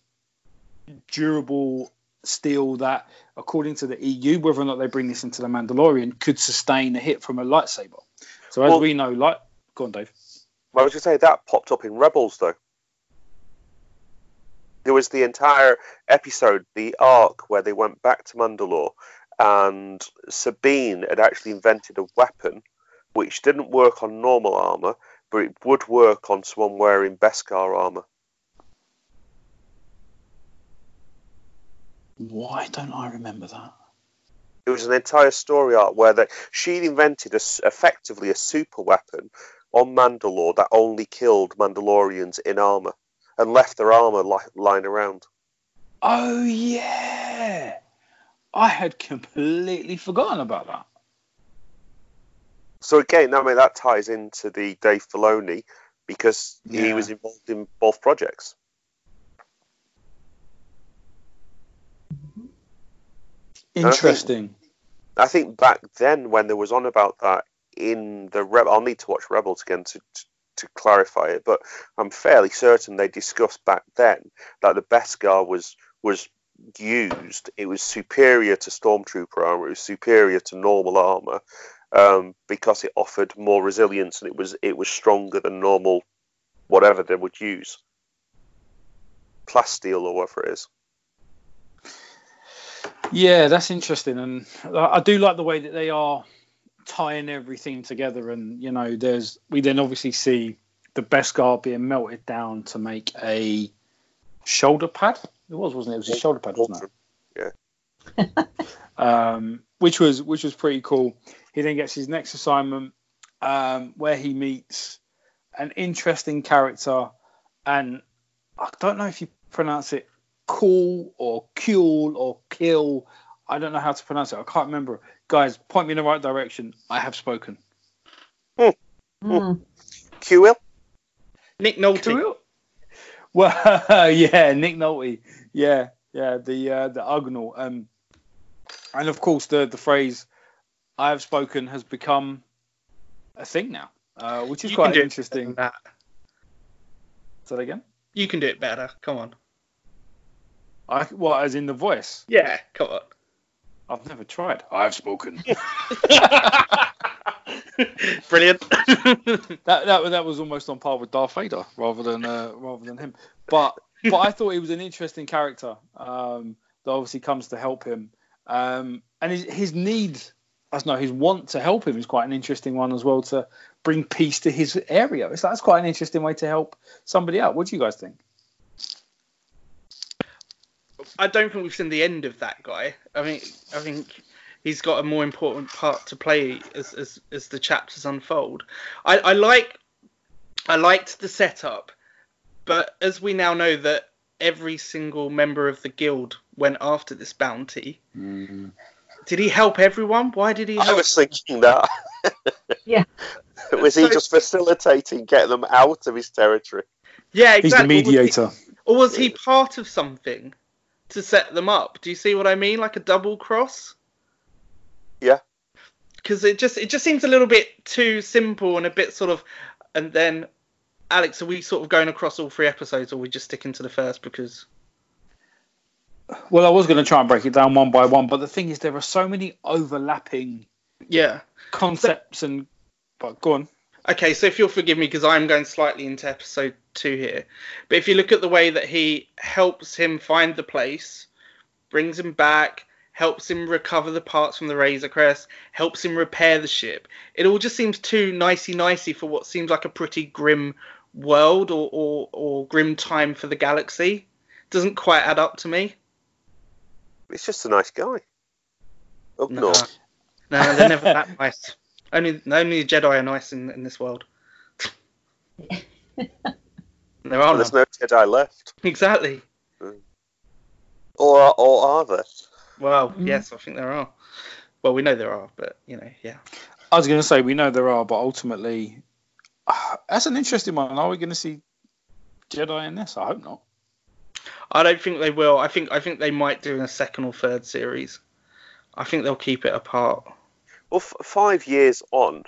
durable steel that, according to the EU, whether or not they bring this into the Mandalorian, could sustain a hit from a lightsaber. So as Well- we know, like, go on, Dave. Well, I was going to say that popped up in Rebels, though. There was the entire episode, the arc where they went back to Mandalore, and Sabine had actually invented a weapon which didn't work on normal armor, but it would work on someone wearing Beskar armor. Why don't I remember that? It was an entire story arc where she'd invented a effectively a super weapon on Mandalore that only killed Mandalorians in armor and left their armor li- lying around. Oh, yeah. I had completely forgotten about that. So again, I mean that ties into the Dave Filoni because he was involved in both projects. Mm-hmm. Interesting. I think back then when there was on about that in the Rebel, I'll need to watch Rebels again to, to to clarify it, but I'm fairly certain they discussed back then that the Beskar was was used. It was superior to Stormtrooper armor. It was superior to normal armor um, because it offered more resilience and it was it was stronger than normal whatever they would use, plasteel or whatever it is. Yeah, that's interesting, and I do like the way that they are tying everything together. And you know, there's we then obviously see the best Beskar being melted down to make a shoulder pad. It was, wasn't it? It was a shoulder pad, wasn't it? Yeah. um, which was which was pretty cool. He then gets his next assignment um, where he meets an interesting character, and I don't know if you pronounce it cool or cool or kill. I don't know how to pronounce it. I can't remember. Guys, point me in the right direction. I have spoken. Mm. Q-Will? Nick Nolte. Cool. Well, yeah, Nick Nolte. Yeah, yeah, the uh, the Ugnaught. Um, and of course, the the phrase "I have spoken" has become a thing now, uh, which is You can quite do interesting. That. Say that again. You can do it better. Come on. I, what, as in the voice? Yeah, come on. I've never tried. I've spoken. Brilliant. that, that that was almost on par with Darth Vader rather than uh, rather than him. But but I thought he was an interesting character um, that obviously comes to help him, um, and his his need, I don't know, his want to help him is quite an interesting one as well to bring peace to his area. It's that's quite an interesting way to help somebody out. What do you guys think? I don't think we've seen the end of that guy. I mean, I think he's got a more important part to play as as, as the chapters unfold. I, I like I liked the setup, but as we now know that every single member of the guild went after this bounty, mm. did he help everyone? Why did he I was thinking that. Yeah. was he So- just facilitating getting them out of his territory? Yeah, He's the exactly. Or was he- mediator. Or was he part of something to set them up? Do you see what I mean? Like a double cross? Yeah. Because it just it just seems a little bit too simple and a bit sort of. And then, Alex, are we sort of going across all three episodes, or are we just sticking to the first? Because Well, I was going to try and break it down one by one, but the thing is, there are so many overlapping yeah. concepts and. But go on. Okay, so if you'll forgive me because I'm going slightly into episode two here, but if you look at the way that he helps him find the place, brings him back, helps him recover the parts from the Razor Crest, helps him repair the ship, it all just seems too nicey nicey for what seems like a pretty grim world or, or, or grim time for the galaxy. Doesn't quite add up to me. He's just a nice guy. Up No. north. No, they're never that nice. Only only Jedi are nice in, in this world. there are There's no Jedi left. Exactly. Or, or are there? Well, Mhm. yes, I think there are. Well, we know there are, but you know, yeah. I was going to say we know there are, but ultimately, that's an interesting one. Are we going to see Jedi in this? I hope not. I don't think they will. I think I think they might do in a second or third series. I think they'll keep it apart. Well, f- five years on,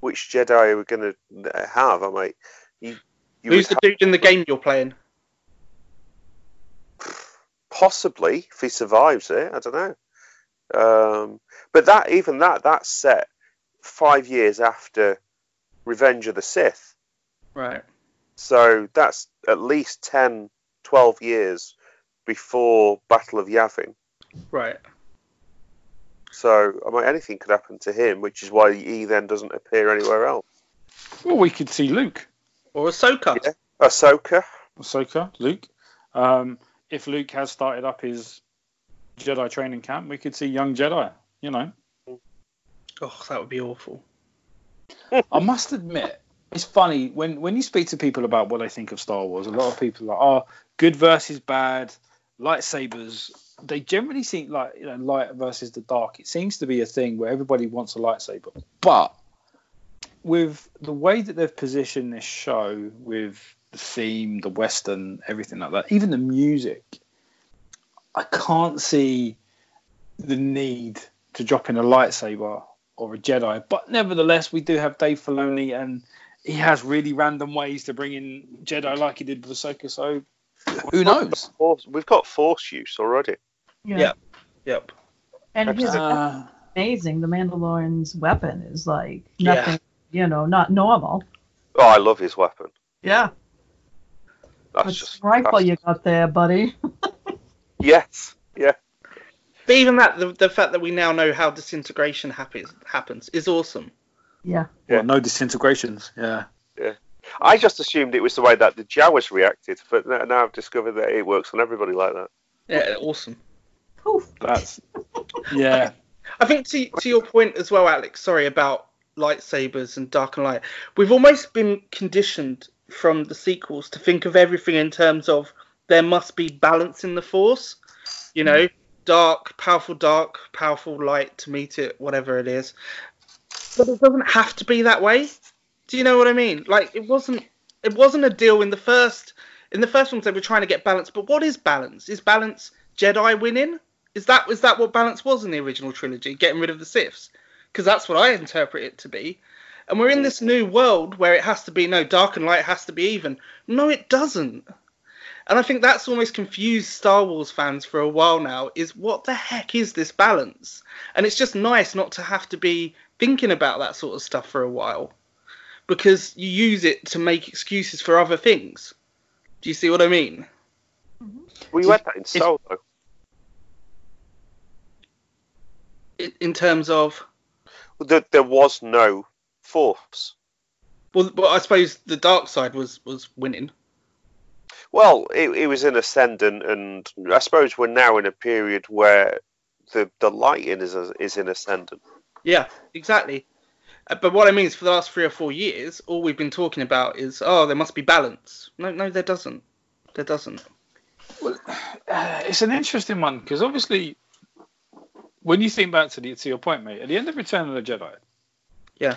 which Jedi are we going to have? I mean, you, you Who's the would dude in the game you're playing? possibly if he survives it. I don't know. Um, but that even that that set five years after Revenge of the Sith. Right. So that's at least 10, 12 years before Battle of Yavin. Right. So I mean, anything could happen to him, which is why he then doesn't appear anywhere else. Well, we could see Luke, Or Ahsoka. Yeah. Ahsoka. Ahsoka, Luke. Um, if Luke has started up his Jedi training camp, we could see young Jedi. You know, Oh, that would be awful. I must admit, it's funny when when you speak to people about what they think of Star Wars. A lot of people are like, "Oh, good versus bad, lightsabers." They generally seem like you know, light versus the dark. It seems to be a thing where everybody wants a lightsaber, but with the way that they've positioned this show, with the theme, the western, everything like that, even the music, I can't see the need to drop in a lightsaber or a Jedi. But nevertheless, we do have Dave Filoni, and he has really random ways to bring in Jedi, like he did with Ahsoka. So who knows? We've got force use already. Yeah. Yep. And his Uh, amazing. The Mandalorian's weapon is like Yeah. nothing, you know, not normal. Oh, I love his weapon. Yeah. That's What just rifle you got there, buddy? Yes, yeah. But even that, the, the fact that we now know how disintegration happens happens is awesome. yeah. well, no disintegrations. Yeah. Yeah. I just assumed it was the way that the Jawas reacted, but now now I've discovered that it works on everybody like that. Yeah, awesome. Poof. That's yeah. I think to to your point as well, Alex. Sorry about lightsabers and dark and light. We've almost been conditioned from the sequels to think of everything in terms of there must be balance in the force. You know, dark, powerful dark, powerful light to meet it, whatever it is. But it doesn't have to be that way. Do you know what I mean? Like it wasn't it wasn't a deal in the first in the first one they were trying to get balance, but what is balance? Is balance Jedi winning? Is that is that what balance was in the original trilogy? Getting rid of the Siths? Because that's what I interpret it to be. And we're in mm. this new world where it has to be no dark and light has to be even. No, it doesn't. And I think that's almost confused Star Wars fans for a while now. Is what the heck is this balance? And it's just nice not to have to be thinking about that sort of stuff for a while, because you use it to make excuses for other things. Do you see what I mean? Mm-hmm. We read that in Solo. In terms of There, there was no force. well, but I suppose the dark side was was winning. Well, it, it was in ascendant, and I suppose we're now in a period where the the lighting is is in ascendant. Yeah, exactly. Uh, But what I mean is, for the last three or four years, all we've been talking about is, oh, there must be balance. No, no, there doesn't. There doesn't. Well, uh, it's an interesting one because obviously, when you think back to the to your point, mate, at the end of Return of the Jedi, Yeah.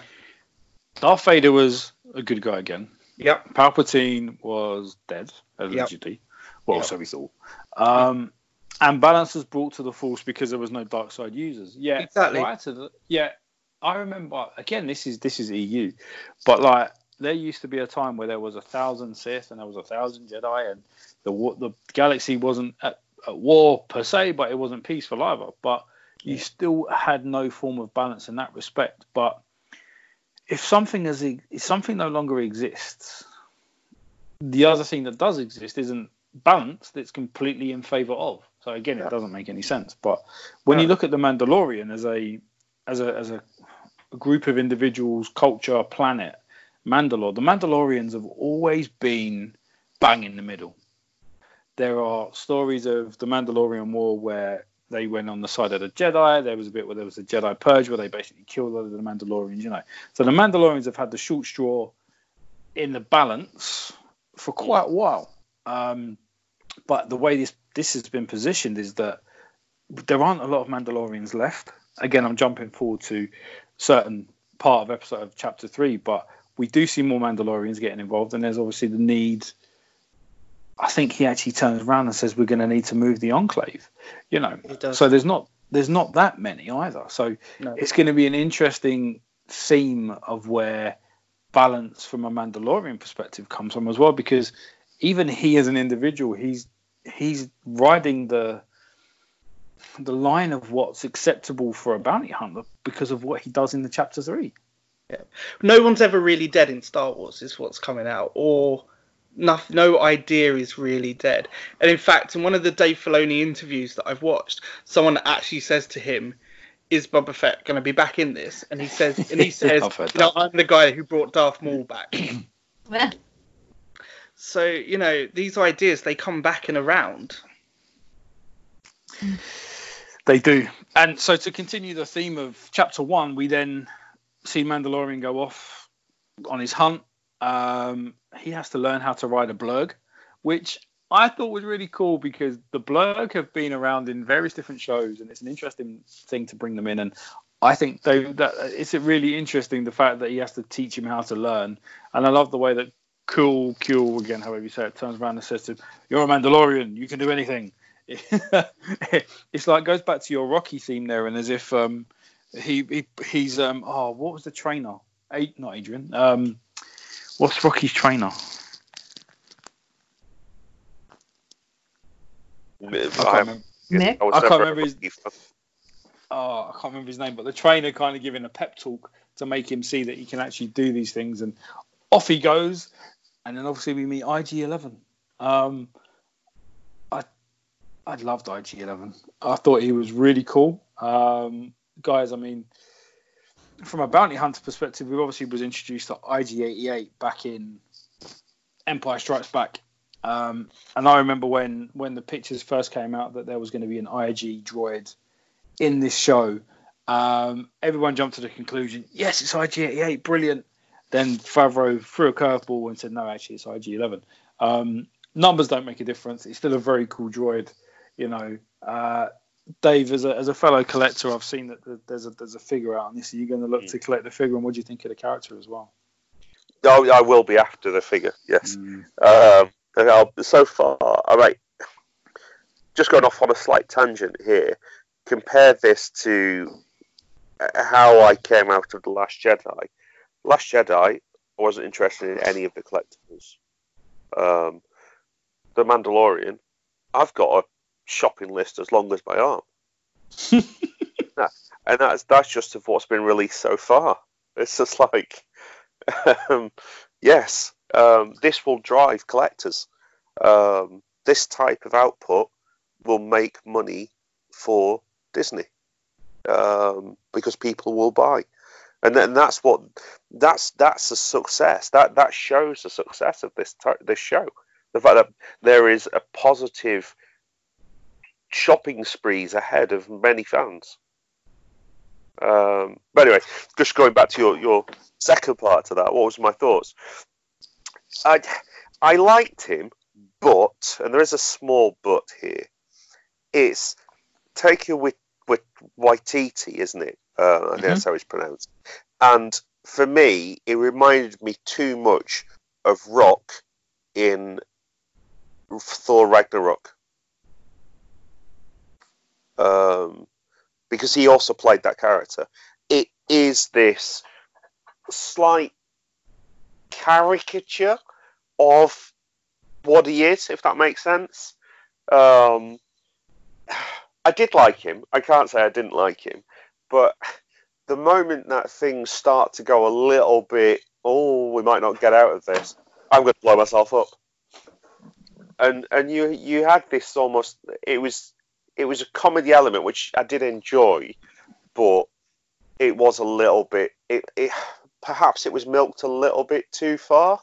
Darth Vader was a good guy again. Yep. Palpatine was dead, allegedly. Well, Yep. so we thought. Um, and balance was brought to the Force because there was no dark side users. Yeah, Exactly. prior to the, yeah, I remember. Again, this is this is EU, but like there used to be a time where there was a thousand Sith and there was a thousand Jedi, and the the galaxy wasn't at, at war per se, but it wasn't peaceful either. But you still had no form of balance in that respect. But if something is if something no longer exists, the other thing that does exist isn't balanced; it's completely in favor of. So again, Yeah. it doesn't make any sense. But when you look at the Mandalorian as a as a as a, a group of individuals, culture, planet, Mandalore, the Mandalorians have always been bang in the middle. There are stories of the Mandalorian War where they went on the side of the Jedi. There was a bit where there was a Jedi purge where they basically killed all of the Mandalorians. You know, so the Mandalorians have had the short straw in the balance for quite a while. Um, but the way this this has been positioned is that there aren't a lot of Mandalorians left. Again, I'm jumping forward to certain part of episode of chapter three, but we do see more Mandalorians getting involved, and there's obviously the need. I think he actually turns around and says we're going to need to move the enclave. You know, so there's not there's not that many either. So no. it's going to be an interesting theme of where balance from a Mandalorian perspective comes from as well, because even he as an individual, he's he's riding the the line of what's acceptable for a bounty hunter because of what he does in the chapter three. Yeah. No one's ever really dead in Star Wars, is what's coming out, or no, no idea is really dead. And in fact, in one of the Dave Filoni interviews that I've watched, someone actually says to him, "Is Boba Fett going to be back in this?" And he says, and he says, you know, "I'm the guy who brought Darth Maul back." so you know, these ideas they come back and around. They do. And so to continue the theme of chapter one, we then see Mandalorian go off on his hunt. Um, he has to learn how to ride a blurrg, which I thought was really cool because the blurrg have been around in various different shows, and it's an interesting thing to bring them in. And I think they that it's really interesting the fact that he has to teach him how to learn. And I love the way that Cool Cool again, however you say it, turns around and says to him, "You're a Mandalorian. You can do anything." it's like goes back to your Rocky theme there, and as if um, he, he he's um oh what was the trainer? Not Adrian. Um, what's Rocky's trainer? I can't remember. I can't remember his. Oh, I can't remember his name, but the trainer kind of giving a pep talk to make him see that he can actually do these things, and off he goes. And then obviously we meet IG11. Um, I I loved IG11. I thought he was really cool. Um, guys, I mean, from a bounty hunter perspective, we obviously was introduced to IG88 back in Empire Strikes Back. Um, and I remember when when the pictures first came out that there was going to be an IG droid in this show. Um, everyone jumped to the conclusion, yes, it's IG88, brilliant. Then Favreau threw a curveball and said, no, actually, it's IG11. Um, numbers don't make a difference. It's still a very cool droid, you know. Uh, Dave, as a, as a fellow collector, I've seen that there's a there's a figure out on this. Are you going to look mm. to collect the figure, and what do you think of the character as well? Oh, I will be after the figure. Yes. Mm. Um, so far, all right. Just going off on a slight tangent here. Compare this to uh, how I came out of the Last Jedi. Last Jedi, I wasn't interested in any of the collectibles. Um, the Mandalorian, I've got a shopping list as long as my arm. and that's that's just of what's been released so far. It's just like, um, yes, um, this will drive collectors. Um, this type of output will make money for Disney um, because people will buy, and then that's what that's that's a success. That that shows the success of this this show. The fact that there is a positive shopping sprees ahead of many fans. Um, but anyway, just going back to your, your second part to that, what was my thoughts? I I liked him, but and there is a small but here. It's taken with with Waititi, isn't it? Uh, I think mm-hmm. that's how it's pronounced. And for me, it reminded me too much of Rock in Thor Ragnarok um, because he also played that character. It is this slight caricature of what he is, if that makes sense. Um, I did like him. I can't say I didn't like him, but the moment that things start to go a little bit, oh, we might not get out of this, I'm going to blow myself up. And and you you had this almost. It was it was a comedy element which I did enjoy, but it was a little bit. It, it perhaps it was milked a little bit too far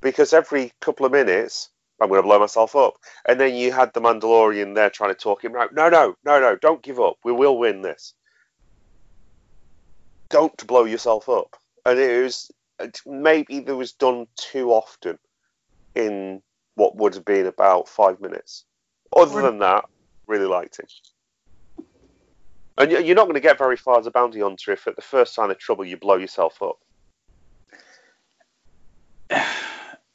because every couple of minutes, I'm going to blow myself up. And then you had the Mandalorian there trying to talk him out. No, no, no, no, don't give up. We will win this. Don't blow yourself up. And it was maybe there was done too often in what would have been about five minutes. Other than that, really liked him. And you're not going to get very far as a bounty hunter if at the first sign of trouble you blow yourself up.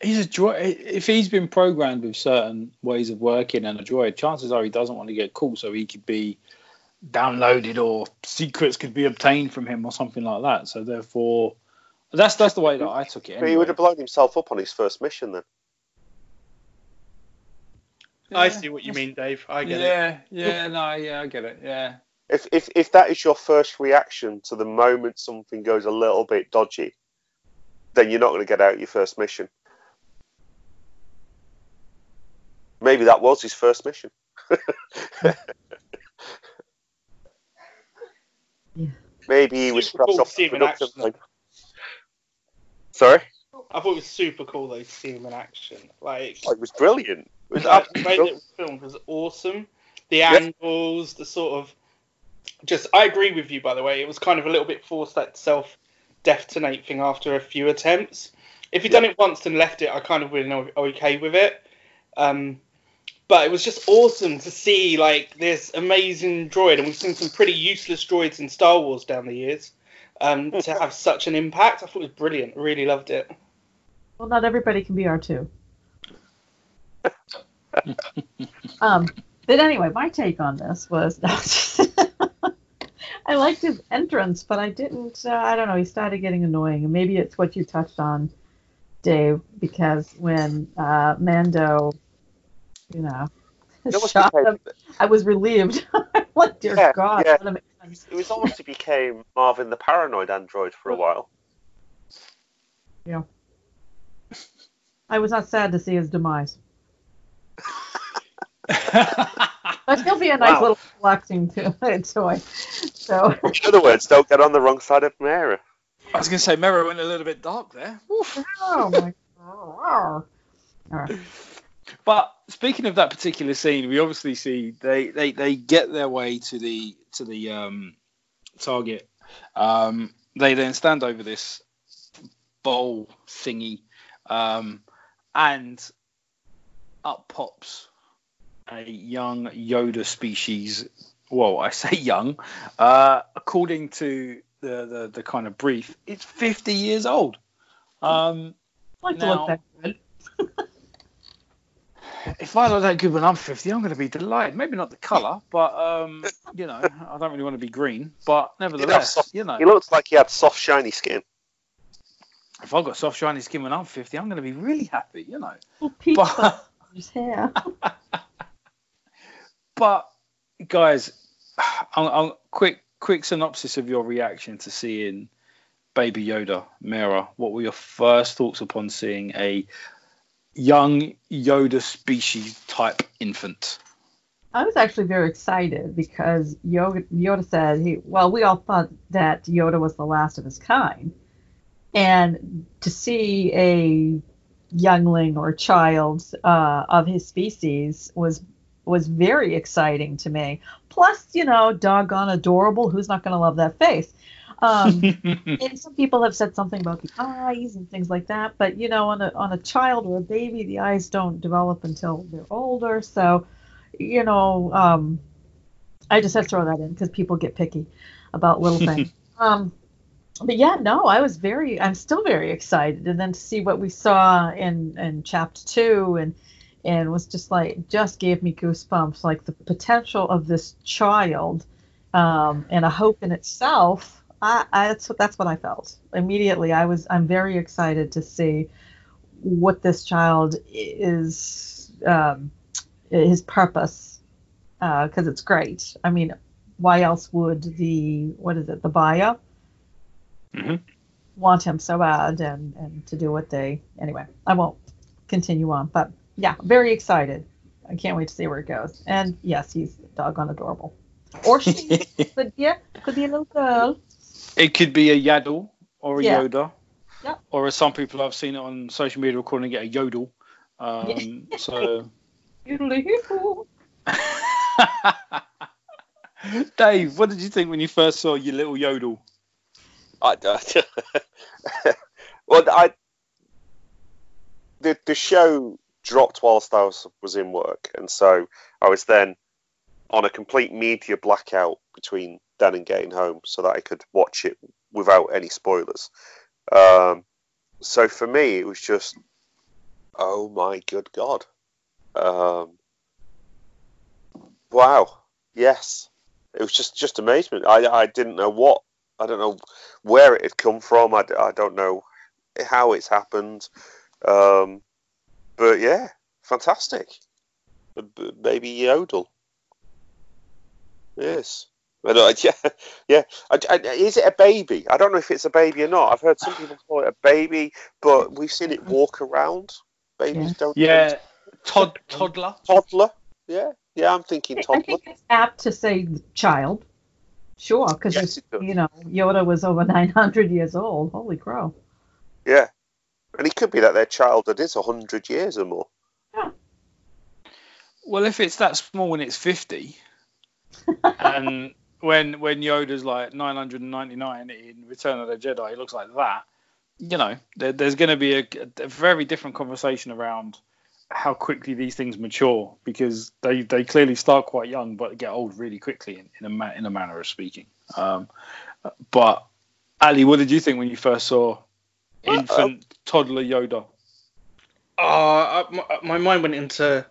He's a droid. If he's been programmed with certain ways of working and a droid, chances are he doesn't want to get caught, so he could be downloaded or secrets could be obtained from him or something like that. So therefore, that's that's the way that I took it. Anyway. He would have blown himself up on his first mission then. Yeah. I see what you mean, Dave. I get yeah, it. Yeah, yeah, no, yeah, I get it. Yeah. If, if if that is your first reaction to the moment something goes a little bit dodgy, then you're not going to get out your first mission. Maybe that was his first mission. yeah. Maybe he was cool off the production line. Sorry. I thought it was super cool though to see him in action. Like oh, it was brilliant. It was like, the way that film was awesome. The yeah. angles, the sort of just I agree with you by the way. It was kind of a little bit forced that self detonate thing after a few attempts. If you'd yeah. done it once and left it, I kind of would have been okay with it. Um, but it was just awesome to see like this amazing droid, and we've seen some pretty useless droids in Star Wars down the years. Um, to have such an impact, I thought it was brilliant. Really loved it. Well, not everybody can be R2. um, but anyway, my take on this was I liked his entrance, but I didn't. Uh, I don't know. He started getting annoying, and maybe it's what you touched on, Dave, because when uh, Mando, you know, shot him, I was relieved. like, dear yeah, God, yeah. it was almost he became Marvin the paranoid android for a while. Yeah. I was not sad to see his demise. but he'll be a nice wow. little collecting toy. So. In other words, don't get on the wrong side of Mera. I was going to say Mera went a little bit dark there. Oof. Oh my god. Right. But speaking of that particular scene, we obviously see they, they, they get their way to the to the um, target. Um, they then stand over this bowl thingy, um, and up pops a young Yoda species. Well, I say young. Uh, according to the, the, the kind of brief, it's 50 years old. Um, like now, to that if I look that good when I'm 50, I'm going to be delighted. Maybe not the colour, but um, you know, I don't really want to be green. But nevertheless, soft, you know, he looks like he had soft, shiny skin. If I've got soft, shiny skin when I'm 50, I'm going to be really happy. You know. Well, but, his hair. but guys, I'm, I'm, quick quick synopsis of your reaction to seeing Baby Yoda, Mara. What were your first thoughts upon seeing a young Yoda species type infant? I was actually very excited because Yoda, Yoda said he. Well, we all thought that Yoda was the last of his kind, and to see a youngling or child uh, of his species was was very exciting to me. Plus, you know, doggone adorable. Who's not going to love that face? Um, and some people have said something about the eyes and things like that. But you know, on a on a child or a baby, the eyes don't develop until they're older. So, you know, um, I just had to throw that in because people get picky about little things. um, but yeah, no, I was very, I'm still very excited, and then to see what we saw in in chapter two, and and was just like, just gave me goosebumps, like the potential of this child, um, and a hope in itself. I, I that's what that's what I felt immediately. I was, I'm very excited to see what this child is, um, his purpose, because uh, it's great. I mean, why else would the what is it, the buyer? mm-hmm. want him so bad and, and to do what they anyway i won't continue on but yeah very excited i can't wait to see where it goes and yes he's doggone adorable or she but yeah could be a little girl it could be a yaddle or a yeah. yoda yeah. or as some people i've seen it on social media calling it a yodel Um, so, Yoodly-hoo. Dave, what did you think when you first saw your little yodel? I, well, I the the show dropped whilst I was was in work, and so I was then on a complete media blackout between then and getting home, so that I could watch it without any spoilers. Um, so for me, it was just, oh my good god, um, wow, yes, it was just just amazement. I I didn't know what I don't know where it had come from. I, I don't know how it's happened. Um, but yeah, fantastic. B- b- Baby Yoda. Yes. But, uh, yeah, yeah. I, I, is it a baby? I don't know if it's a baby or not. I've heard some people call it a baby, but we've seen it walk around. Babies Yeah. don't. Yeah, Tod toddler. Toddler. Yeah. Yeah, I'm thinking toddler. I think it's apt to say child. Sure, because Yes, you know Yoda was over 900 years old. Holy crow! Yeah. And it could be that their childhood is 100 years or more. Well, if it's that small when it's fifty, and when when Yoda's like 999 in Return of the Jedi, he looks like that. You know, there, there's going to be a, a very different conversation around how quickly these things mature because they, they clearly start quite young but get old really quickly in, in a ma- in a manner of speaking. Um, but Ali, what did you think when you first saw Uh, infant toddler Yoda? Oh, my, uh, my mind went into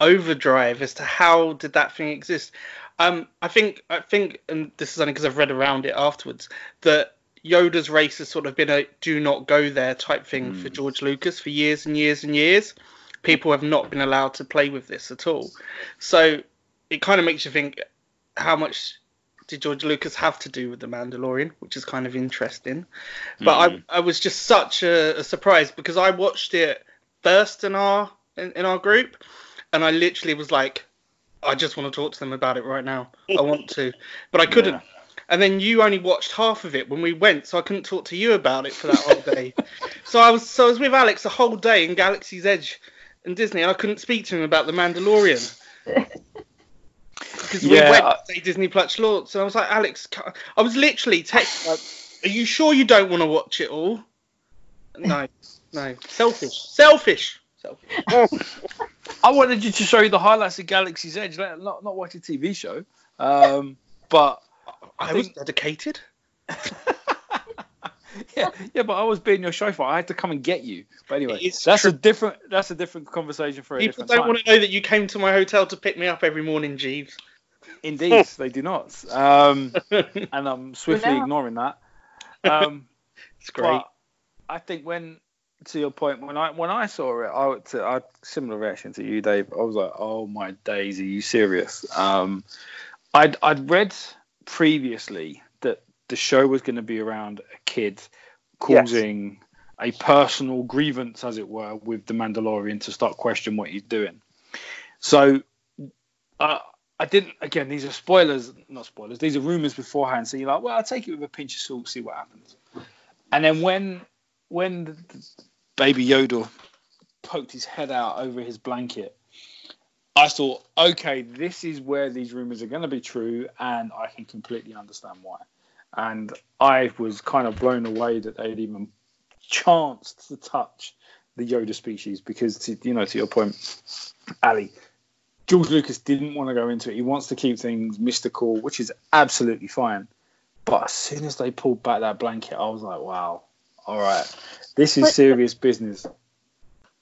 overdrive as to how did that thing exist. Um, I think I think, and this is only because I've read around it afterwards, that Yoda's race has sort of been a "do not go there" type thing for hmm. George Lucas for years and years and years. People have not been allowed to play with this at all. So it kind of makes you think how much did George Lucas have to do with the Mandalorian, which is kind of interesting. But I, hmm. I was just such a, a surprise because I watched it first in our in, in our group, and I literally was like, I just want to talk to them about it right now. I want to, but I couldn't. Yeah. And then you only watched half of it when we went, so I couldn't talk to you about it for that whole day. so I was so I was with Alex the whole day in Galaxy's Edge and Disney, and I couldn't speak to him about the Mandalorian. Because we Yeah, went to say Disney Plus launch, and I was like, Alex, I was literally texting, like, "Are you sure you don't want to watch it all?" No, no, selfish, selfish, selfish. I wanted you to show you the highlights of Galaxy's Edge, not not watch a TV show. Um, but I, I was think- dedicated. yeah, yeah, but I was being your chauffeur. I had to come and get you. But anyway, It's that's true. a different that's a different conversation for a People different don't time. want to know that you came to my hotel to pick me up every morning, Jeeves. Indeed, they do not. Um, and I'm swiftly now. ignoring that. Um, It's great. I think when, to your point, when I when I saw it, I, would- to, I similar reaction to you, Dave. I was like, "Oh my days, are you serious?" Um, I'd I'd read previously that the show was going to be around a kid causing a personal grievance, as it were, with the Mandalorian to start questioning what he's doing. So, uh, I didn't. Again, these are spoilers, not spoilers. These are rumors beforehand. So you're like, well, I'll take it with a pinch of salt, see what happens. And then when when the, the baby Yoda poked his head out over his blanket, I thought, okay, this is where these rumors are going to be true, and I can completely understand why. And I was kind of blown away that they'd even chanced to touch the Yoda species because, to, you know, to your point, Ali, George Lucas didn't want to go into it. He wants to keep things mystical, which is absolutely fine. But as soon as they pulled back that blanket, I was like, wow, all right, this is But- serious business.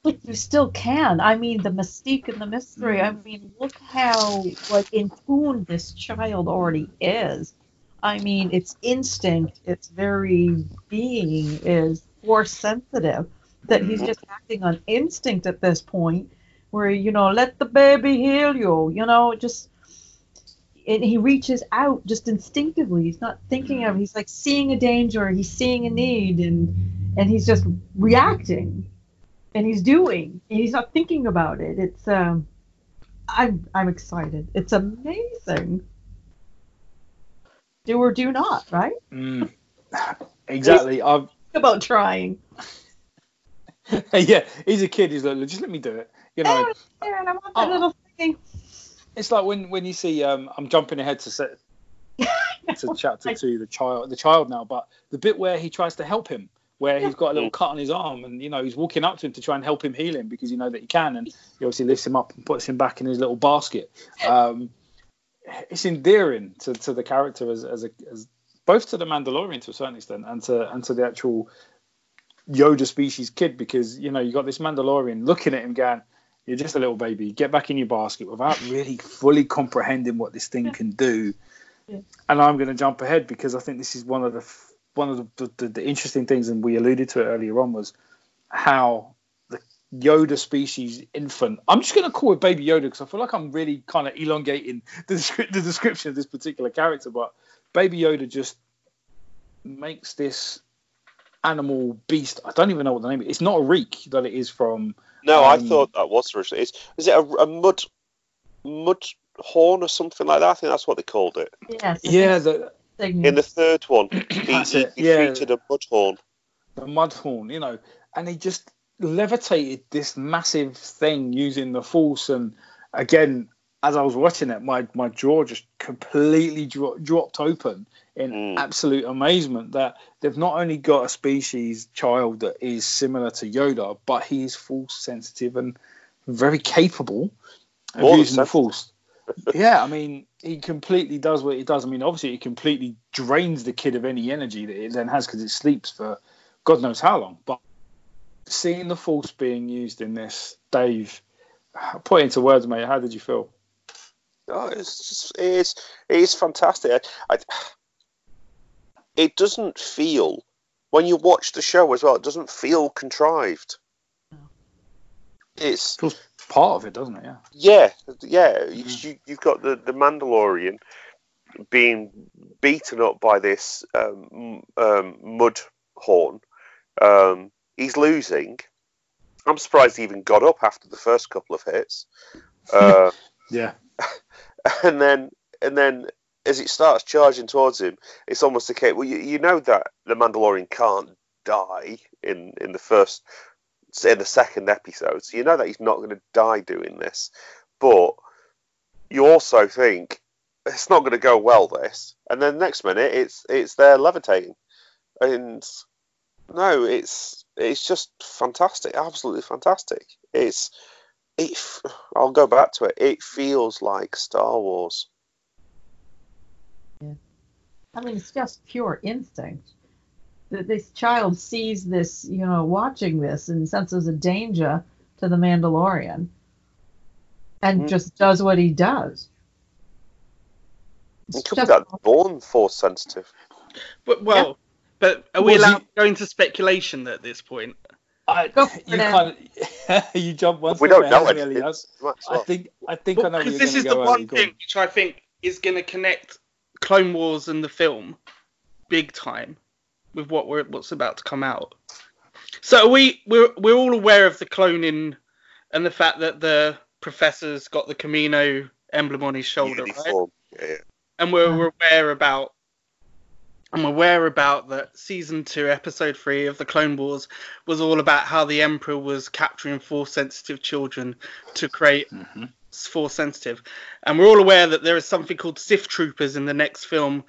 But you still can. I mean, the mystique and the mystery. I mm. mean, look how like in tune this child already is. I mean, its instinct, its very being is force sensitive. That he's mm-hmm. just acting on instinct at this point, where you know, let the baby heal you. You know, just and he reaches out just instinctively. He's not thinking of. He's like seeing a danger. He's seeing a need, and and he's just reacting and he's doing and he's not thinking about it it's um i'm i'm excited it's amazing do or do not right Mm. Exactly. I've about trying yeah, he's a kid. He's like, just let me do it. You know, There, and I want that Oh. little it's like when when you see. Um, I'm jumping ahead to set to chapter two, the child, the child now, but the bit where he tries to help him, where he's got a little cut on his arm, and you know he's walking up to him to try and help him heal him because you know that he can, and he obviously lifts him up and puts him back in his little basket. Um, it's endearing to, to the character as as, a, as both to the Mandalorian to a certain extent and to and to the actual Yoda species kid because you know you got this Mandalorian looking at him going, "You're just a little baby. Get back in your basket," without really fully comprehending what this thing can do. Yeah. And I'm going to jump ahead because I think this is one of the one of the, the, the interesting things, and we alluded to it earlier on, was how the Yoda species infant. I'm just going to call it Baby Yoda because I feel like I'm really kind of elongating the, the description of this particular character, but Baby Yoda just makes this animal beast. I don't even know what the name is. It's not a reek that it is from. No, I Um, thought that was originally. Is, is it a, a mud mud horn or something like that? I think that's what they called it. Yes. Yeah, the. In the third one, he, That's he it, yeah. defeated a mud horn. the mudhorn, you know, and he just levitated this massive thing using the force. And again, as I was watching it, my my jaw just completely dro- dropped open in Mm. absolute amazement that they've not only got a species child that is similar to Yoda, but he is force sensitive and very capable of More using the force. yeah, I mean, he completely does what he does. I mean, obviously, it completely drains the kid of any energy that it then has because it sleeps for God knows how long. But seeing the force being used in this, Dave, put it into words, mate. How did you feel? Oh, it's just it is it is fantastic. I, I, it doesn't feel when you watch the show as well. It doesn't feel contrived. It's part of it, doesn't it? Yeah. yeah, yeah. Mm. You, you've got the the Mandalorian being beaten up by this um, um, mud horn. Um, he's losing. I'm surprised he even got up after the first couple of hits. Uh, Yeah. and then and then as it starts charging towards him, it's almost a case. Well, you, you know that the Mandalorian can't die in in the first in the second episode, so you know that he's not going to die doing this. But you also think it's not going to go well. This, and then next minute it's it's there levitating, and no, it's it's just fantastic, absolutely fantastic. It's it. I'll go back to it. It feels like Star Wars. I mean, it's just pure instinct. That this child sees this, you know, watching this and senses a danger to the Mandalorian, and Mhm. just does what he does. It It's could be just- that born force sensitive. But, well, but are we Was allowed he- to go into speculation at this point? I, you it, kind of you jump one we don't know ahead of me, anything. Elias. Might as I think I think I know Because this is the one Ali. On. thing which I think is going to connect Clone Wars and the film big time with what we're what's about to come out. So are we we're we're all aware of the cloning and the fact that the professor's got the Kamino emblem on his shoulder, right? Uniform. Yeah, yeah. and we're, we're aware about I'm aware about that season two, episode three of the Clone Wars was all about how the Emperor was capturing force sensitive children to create Mhm. Force sensitive. And we're all aware that there is something called Sith Troopers in the next film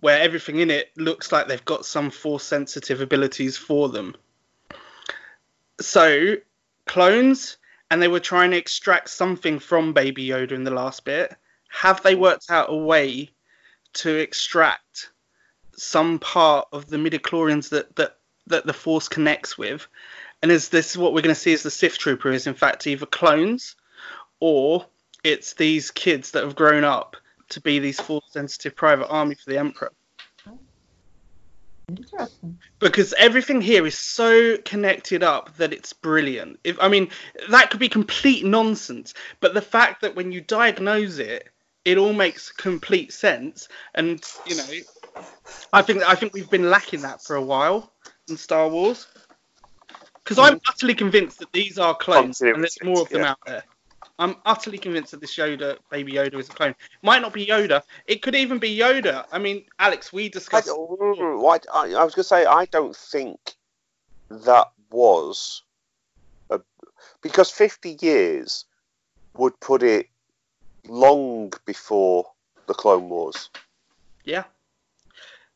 where everything in it looks like they've got some force sensitive abilities for them. So, clones, and they were trying to extract something from Baby Yoda in the last bit. Have they worked out a way to extract some part of the midichlorians that, that, that the Force connects with? And is this what we're going to see as the Sith Trooper is in fact either clones or it's these kids that have grown up to be these force sensitive private army for the Emperor? Interesting. because everything here is so connected up that it's brilliant. If I mean that could be complete nonsense, but the fact that when you diagnose it, it all makes complete sense. And you know, I think I think we've been lacking that for a while in Star Wars. Because I'm utterly convinced that these are clones, and there's more of them yeah. out there. I'm utterly convinced that this Yoda, baby Yoda, is a clone. Might not be Yoda. It could even be Yoda. I mean, Alex, we discussed. don't- I, I was going to say, I don't think that was because 50 years would put it long before the Clone Wars. Yeah.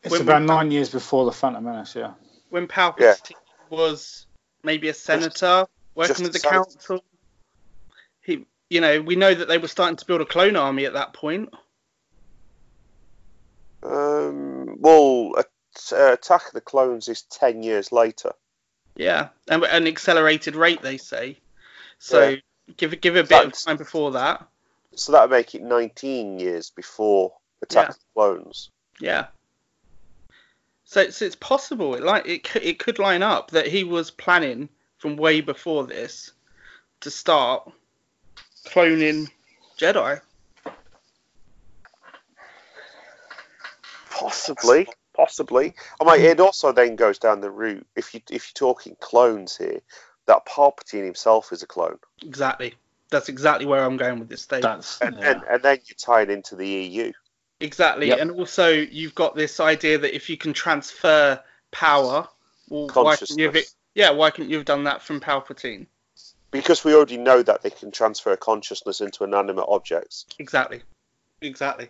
It's When- about nine years before the Phantom Menace. Yeah. When Palpatine was maybe a senator working just with the a senator. council, he, you know, we know that they were starting to build a clone army at that point. Um, well, uh, Attack of the Clones is 10 years later. Yeah, and an accelerated rate, they say. So Yeah. give give a bit That's- of time before that. So that would make it 19 years before Attack Yeah. of the Clones. Yeah. So it's it's possible. It like it it could line up that he was planning from way before this to start cloning Jedi. Possibly, possibly. I mean, it also then goes down the route. If you if you're talking clones here, that Palpatine himself is a clone, Exactly. That's exactly where I'm going with this statement. And yeah. and, and then you tie it into the EU. Exactly. Yep. And also you've got this idea that if you can transfer power, well, why couldn't you have it, yeah, why couldn't you have done that from Palpatine? Because we already know that they can transfer consciousness into inanimate objects. Exactly. Exactly.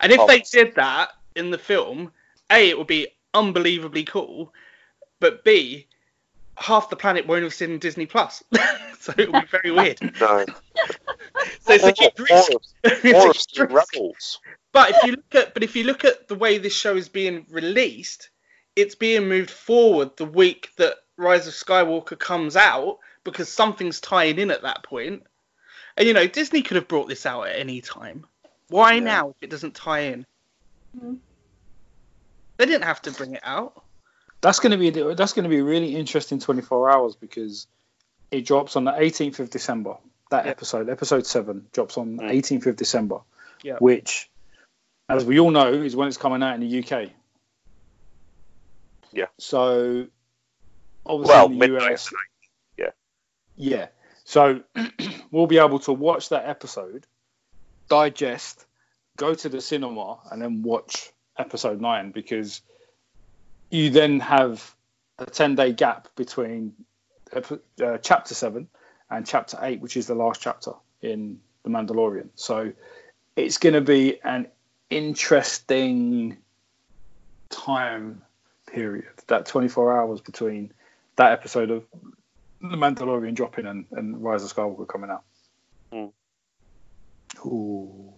And if oh. they did that in the film, A, it would be unbelievably cool, but B, half the planet won't have seen Disney Plus. so it would be very weird. No. So it's a huge risk. or, It's or a huge risk. But if you look at but if you look at the way this show is being released, it's being moved forward the week that Rise of Skywalker comes out because something's tying in at that point. And you know, Disney could have brought this out at any time. Why Yeah. now if it doesn't tie in? Mhm. They didn't have to bring it out. That's going to be that's going to be a really interesting 24 hours because it drops on the 18th of December. That Yeah. episode, episode seven, drops on the Mm. 18th of December, Yeah. which, as we all know, is when it's coming out in the UK. Yeah. So, obviously, Well, in the US, tonight. yeah. So we'll be able to watch that episode, digest, go to the cinema, and then watch episode nine because you then have a 10 day gap between uh, chapter 7 and chapter 8 which is the last chapter in the mandalorian so it's going to be an interesting time period that 24 hours between that episode of the mandalorian dropping and, and rise of skywalker coming out Mm. Ooh.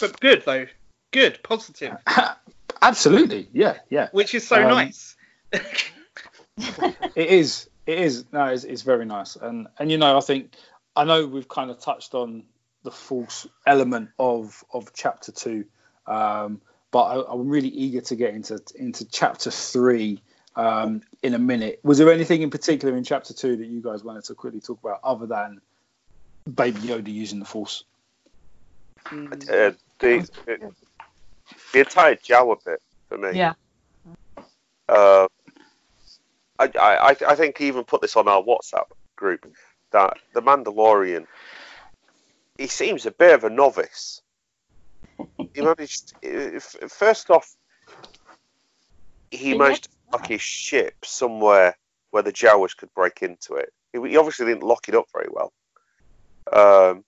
But good though. Good, positive. absolutely yeah yeah Which is so Um, nice. It is. It is. No, it's, it's very nice. And and you know, I think I know we've kind of touched on the false element of of chapter two, um, but I, I'm really eager to get into into chapter three um, in a minute. Was there anything in particular in chapter two that you guys wanted to quickly talk about, other than Baby Yoda using the Force? Mm. Uh, the, the entire Jawa bit for me. Yeah. Uh, I, I, I think he even put this on our WhatsApp group that the Mandalorian, he seems a bit of a novice. he managed, first off, he He managed to knows lock his ship somewhere where the Jawas could break into it. He, he obviously didn't lock it up very well. Um,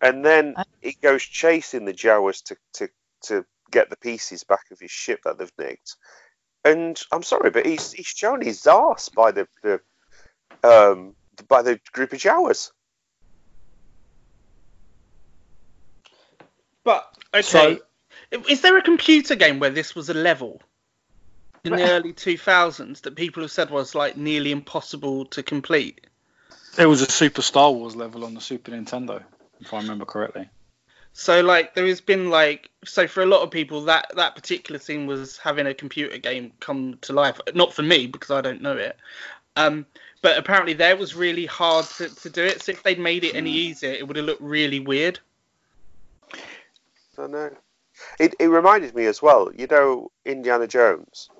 and then I- he goes chasing the Jawas to, to, to get the pieces back of his ship that they've nicked. And I'm sorry, but he's he's shown his arse by the, the um by the group of Jawas. But okay, So- is there a computer game where this was a level in the early 2000s that people have said was like nearly impossible to complete? It was a Super Star Wars level on the Super Nintendo, if I remember correctly. So like there has been like so for a lot of people that that particular scene was having a computer game come to life. Not for me because I don't know it. Um, but apparently there was really hard to, to do it. So if they'd made it any easier, it would have looked really weird. I know. It it reminded me as well. You know Indiana Jones,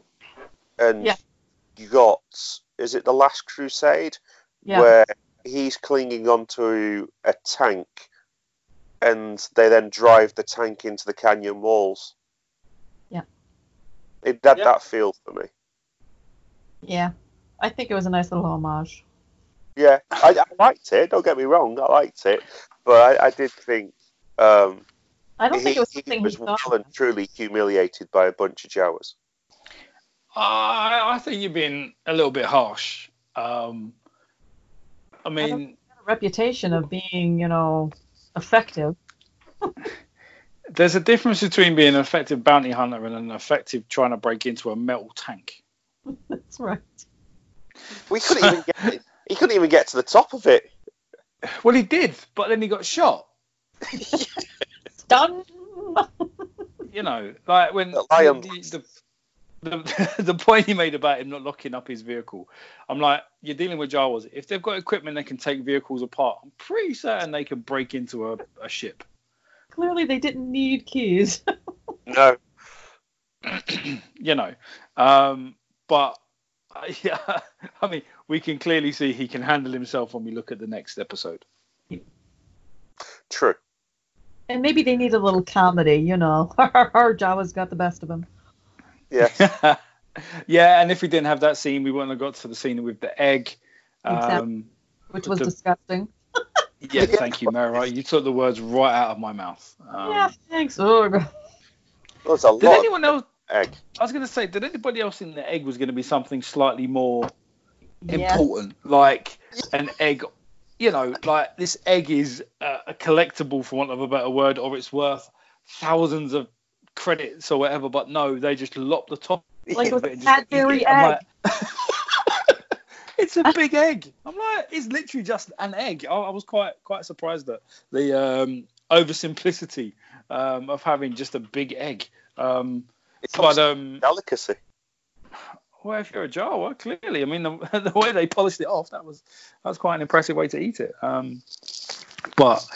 and Yeah. you got is it the Last Crusade Yeah. where he's clinging onto a tank, and they then drive the tank into the canyon walls. Yeah. It had Yeah. that feel for me. Yeah. I think it was a nice little homage. Yeah, I, I liked it. Don't get me wrong, I liked it, but I, I did think um, I don't he, think it was he something was he thought. well and truly humiliated by a bunch of Jawas. I, I think you've been a little bit harsh. Um, I mean, reputation of being, you know, effective. there's a difference between being an effective bounty hunter and an effective trying to break into a metal tank. That's right. We couldn't even get it. He couldn't even get to the top of it. Well, he did, but then he got shot. Done. You know, like when The lion- the, the, the, the point he made about him not locking up his vehicle. I'm like, you're dealing with Jawas. If they've got equipment that can take vehicles apart, I'm pretty certain they can break into a, a ship. Clearly, they didn't need keys. No, you know. Um, but uh, yeah, I mean, we can clearly see he can handle himself when we look at the next episode. true. and maybe they need a little comedy, you know. Our Jawa's got the best of him. Yeah, yeah, and if we didn't have that scene, we wouldn't have got to the scene with the egg. Exactly. Um, Which was The- disgusting. yeah, thank you, Mara. You took the words right out of my mouth. Um, yeah, thanks. Oh, there's a Did lot anyone else? egg. I was going to say, did anybody else think the egg was going to be something slightly more yes. important, like an egg? You know, like this egg is a, a collectible, for want of a better word, or it's worth thousands of credits or whatever. But no, they just lop the top. Like it was a it and Cadbury it. Egg. like- it's a big egg. I'm like, it's literally just an egg. I, I was quite quite surprised at the um, oversimplicity um, of having just a big egg. Um, It's but but, um, delicacy. well, if you're a Jawa, clearly, I mean, the, the way they polished it off, that was that was quite an impressive way to eat it. Um, but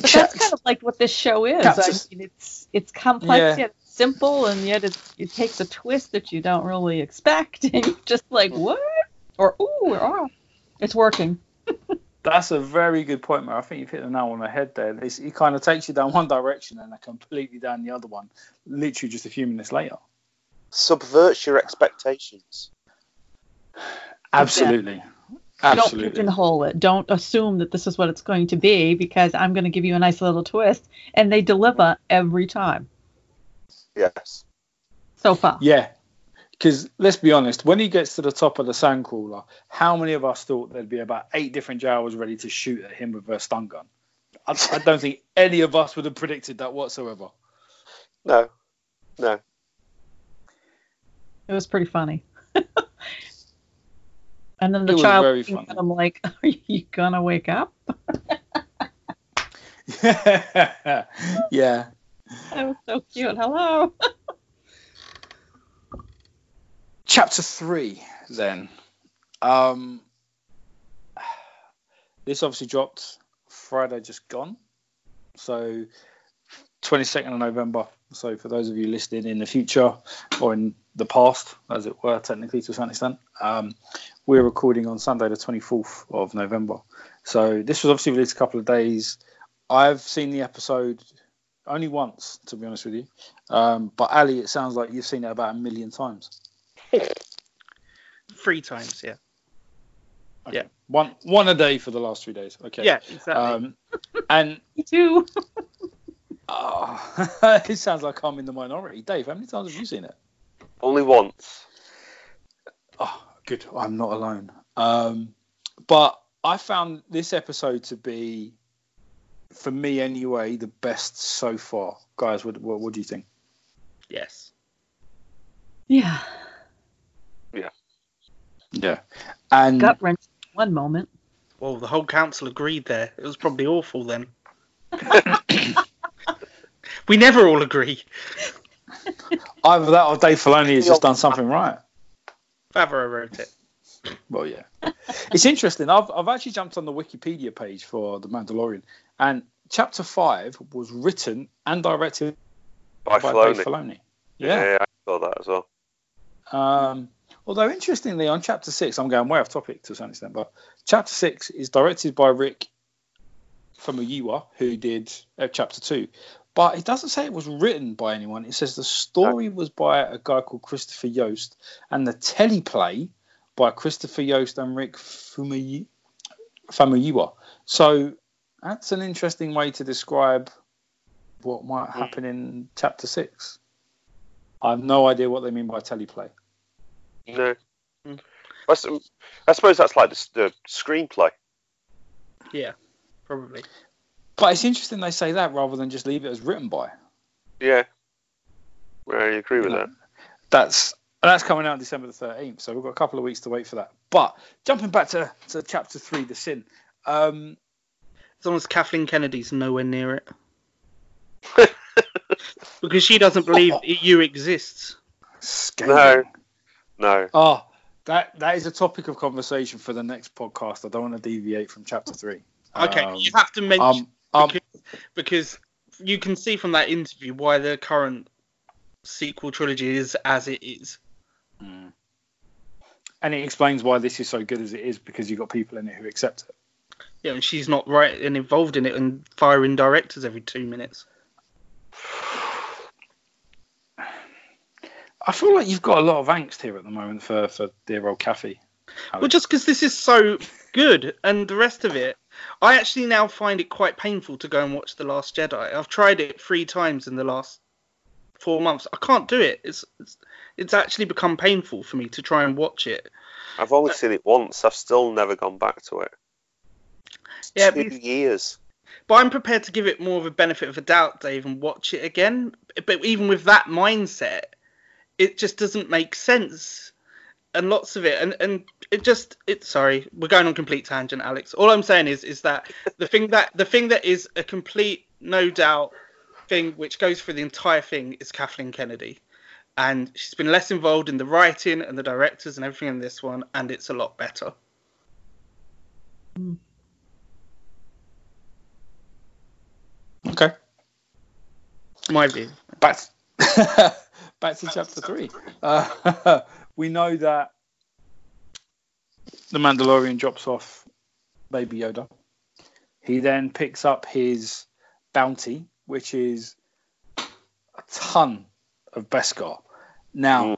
But that's kind of like what this show is. Cats I mean, it's it's complex Yeah. yet simple, and yet it it takes a twist that you don't really expect, and you're just like, what? Or ooh, or oh, it's working. that's a very good point, Mar. I think you've hit the nail on the head there. It's, it kind of takes you down one direction and then completely down the other one, literally just a few minutes later. Subverts your expectations. Absolutely. Don't Absolutely. Don't pigeonhole it. Don't assume that this is what it's going to be because I'm going to give you a nice little twist, and they deliver every time Yes. so far. Yeah. Because let's be honest, when he gets to the top of the sandcrawler, how many of us thought there'd be about eight different Jawas ready to shoot at him with a stun gun? I, I don't think any of us would have predicted that whatsoever. No. No. It was pretty funny. and then the It child very looking funny. at him like, "Are you gonna wake up?" yeah. Yeah. That was so cute. Hello. Chapter three, then. Um, this obviously dropped Friday just gone. So, 22nd of November. So, for those of you listening in the future or in the past, as it were, technically to some extent, um, we're recording on Sunday, the 24th of November. So, this was obviously released a couple of days. I've seen the episode only once, to be honest with you. Um, but Ali, it sounds like you've seen it about a million times. Three times, yeah. Yeah. One one a day for the last three days. Okay. Yeah, exactly. Um, and Me too. oh, it sounds like I'm in the minority. Dave, how many times have you seen it? Only once. Good. I'm not alone. Um, but I found this episode to be, for me anyway, the best so far. Guys, what what, what do you think? yes. Yeah. Yeah. Yeah. And Gut wrench. One moment. Well, the whole council agreed there. It was probably awful then. we never all agree. either that or Dave Filoni has just done something right. Favreau wrote it. Well, yeah. it's interesting. I've, I've actually jumped on the Wikipedia page for The Mandalorian, and chapter five was written and directed By, by Filoni. Dave Filoni. Yeah. Yeah. I saw that as well. Um, although interestingly, on chapter six, I'm going way off topic to some extent, but chapter six is directed by Rick from Famuyiwa, who did uh, chapter two. But it doesn't say it was written by anyone. It says the story was by a guy called Christopher Yost, and the teleplay by Christopher Yost and Rick Famuyiwa. Famuyiwa. So that's an interesting way to describe what might happen in chapter six. I have no idea what they mean by teleplay. No. Mm. I s- I suppose that's like the, the screenplay. Yeah, probably. But it's interesting they say that rather than just leave it as written by. Yeah. Well, I agree with Yeah. that. That's that's coming out December the thirteenth, so we've got a couple of weeks to wait for that. But jumping back to, to chapter three, the sin. Um, As long as Kathleen Kennedy's nowhere near it. because she doesn't believe EU exists. scathing. No. Oh, that that is a topic of conversation for the next podcast. I don't want to deviate from chapter three. Okay, Um, you have to mention um, um, because, because you can see from that interview why the current sequel trilogy is as it is. mm. and it explains why this is so good as it is because you've got people in it who accept it. Yeah, and she's not right and involved in it and firing directors every two minutes. I feel like you've got a lot of angst here at the moment for for dear old Kathy. Well, just because this is so good and the rest of it, I actually now find it quite painful to go and watch The Last Jedi. I've tried it three times in the last four months. I can't do it. It's it's, it's actually become painful for me to try and watch it. I've only seen it once. I've still never gone back to it. Yeah, Two but years. But I'm prepared to give it more of a benefit of a doubt, Dave, and watch it again. But even with that mindset, it just doesn't make sense. And lots of it, and, and it just it. Sorry, we're going on complete tangent, Alex. All I'm saying is is that the thing that the thing that is a complete no doubt thing which goes through the entire thing is Kathleen Kennedy, and she's been less involved in the writing and the directors and everything in this one, and it's a lot better. Okay, My view. back back to chapter three. Uh, we know that the Mandalorian drops off Baby Yoda. He then picks up his bounty, which is a ton of Beskar. Now, Mm.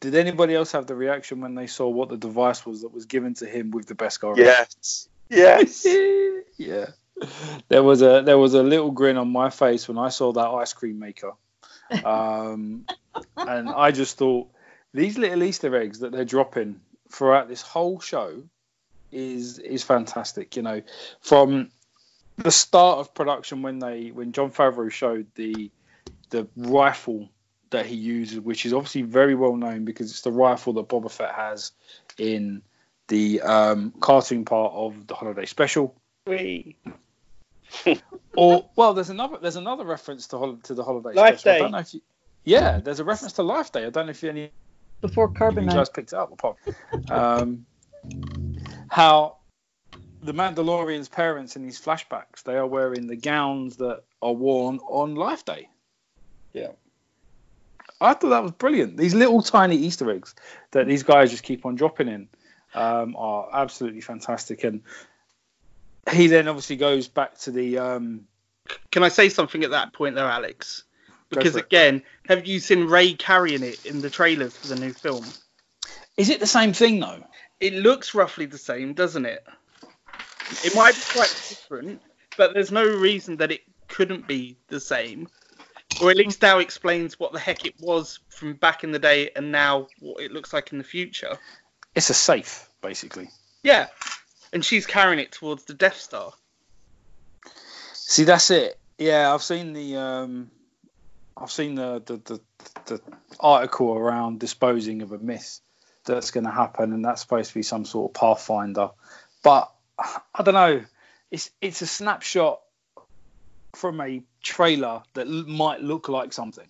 did anybody else have the reaction when they saw what the device was that was given to him with the Beskar? Yes. Yes. yeah. There was a there was a little grin on my face when I saw that ice cream maker, um, and I just thought these little Easter eggs that they're dropping throughout this whole show is is fantastic. You know, from the start of production when they when Jon Favreau showed the the rifle that he uses, which is obviously very well known because it's the rifle that Boba Fett has in the um, cartoon part of the holiday special. Or well, there's another there's another reference to hol- to the holiday Life special. I Day. don't know if you, yeah, there's a reference to Life Day. I don't know if you any Before of Carbon you Night. guys picked it up. Apart, um, how the Mandalorian's parents in these flashbacks they are wearing the gowns that are worn on Life Day. Yeah. I thought that was brilliant. These little tiny Easter eggs that these guys just keep on dropping in um, are absolutely fantastic. And he then obviously goes back to the um, Can I say something at that point though, Alex? Go Because for it. again, have you seen Rey carrying it in the trailers for the new film? Is it the same thing though? It looks roughly the same, doesn't it? It might be quite different, but there's no reason that it couldn't be the same. Or at least now explains what the heck it was from back in the day and now what it looks like in the future. It's a safe, basically. Yeah. And she's carrying it towards the Death Star. See, that's it. Yeah, I've seen the um, I've seen the the, the the article around disposing of a myth that's going to happen, and that's supposed to be some sort of pathfinder. But I don't know. It's it's a snapshot from a trailer that l- might look like something.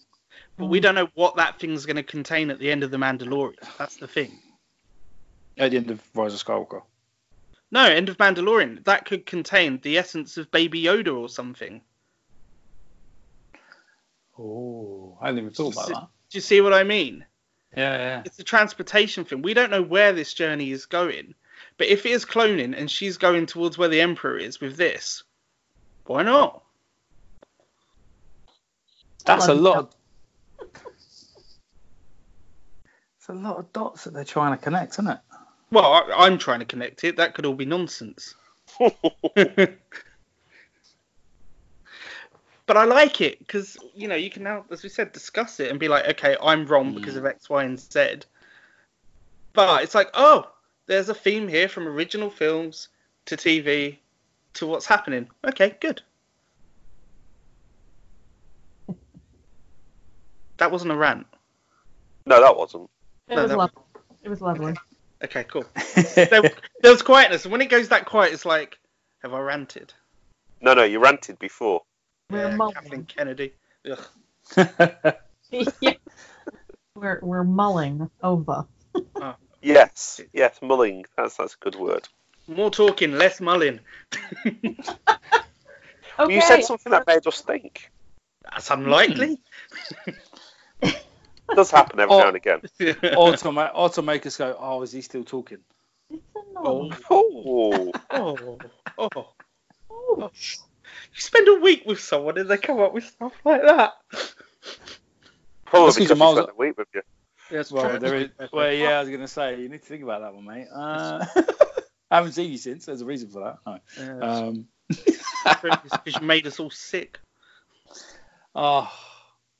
But we don't know what that thing's going to contain at the end of The Mandalorian. That's the thing. At the end of Rise of Skywalker. No, end of Mandalorian. That could contain the essence of Baby Yoda or something. Oh, I hadn't even thought about that. Do you see what I mean? Yeah, yeah. It's a transportation thing. We don't know where this journey is going. But if it is cloning and she's going towards where the Emperor is with this, why not? That's a lot. Of, It's a lot of dots that they're trying to connect, isn't it? Well, I, I'm trying to connect it. That could all be nonsense. but I like it because you know you can now, as we said, discuss it and be like, okay, I'm wrong mm. because of X, Y, and Z. But it's like, oh, there's a theme here from original films to TV to what's happening. Okay, good. That wasn't a rant. No, that wasn't. It No, was that- lovely. It was lovely. Okay, cool. There, there was quietness, and when it goes that quiet, it's like, have I ranted? No, no, you ranted before. We're Yeah, mulling. Kathleen Kennedy. Ugh. Yeah. We're we're mulling over. Ah. Yes, yes, mulling. That's that's a good word. More talking, less mulling. Okay. You said something that made us think. That's unlikely. It does happen every Oh. now and again. Automa- automakers go, oh, is he still talking? It's a Oh. no. Oh, oh, oh. Oh. You spend a week with someone and they come up with stuff like that. probably That's 'cause because you're he miles spent a week with you. Yes, Well, there is. Well, yeah, I was gonna say you need to think about that one, mate. Uh, I haven't seen you since. There's a reason for that. No. Um, because you made us all sick. oh,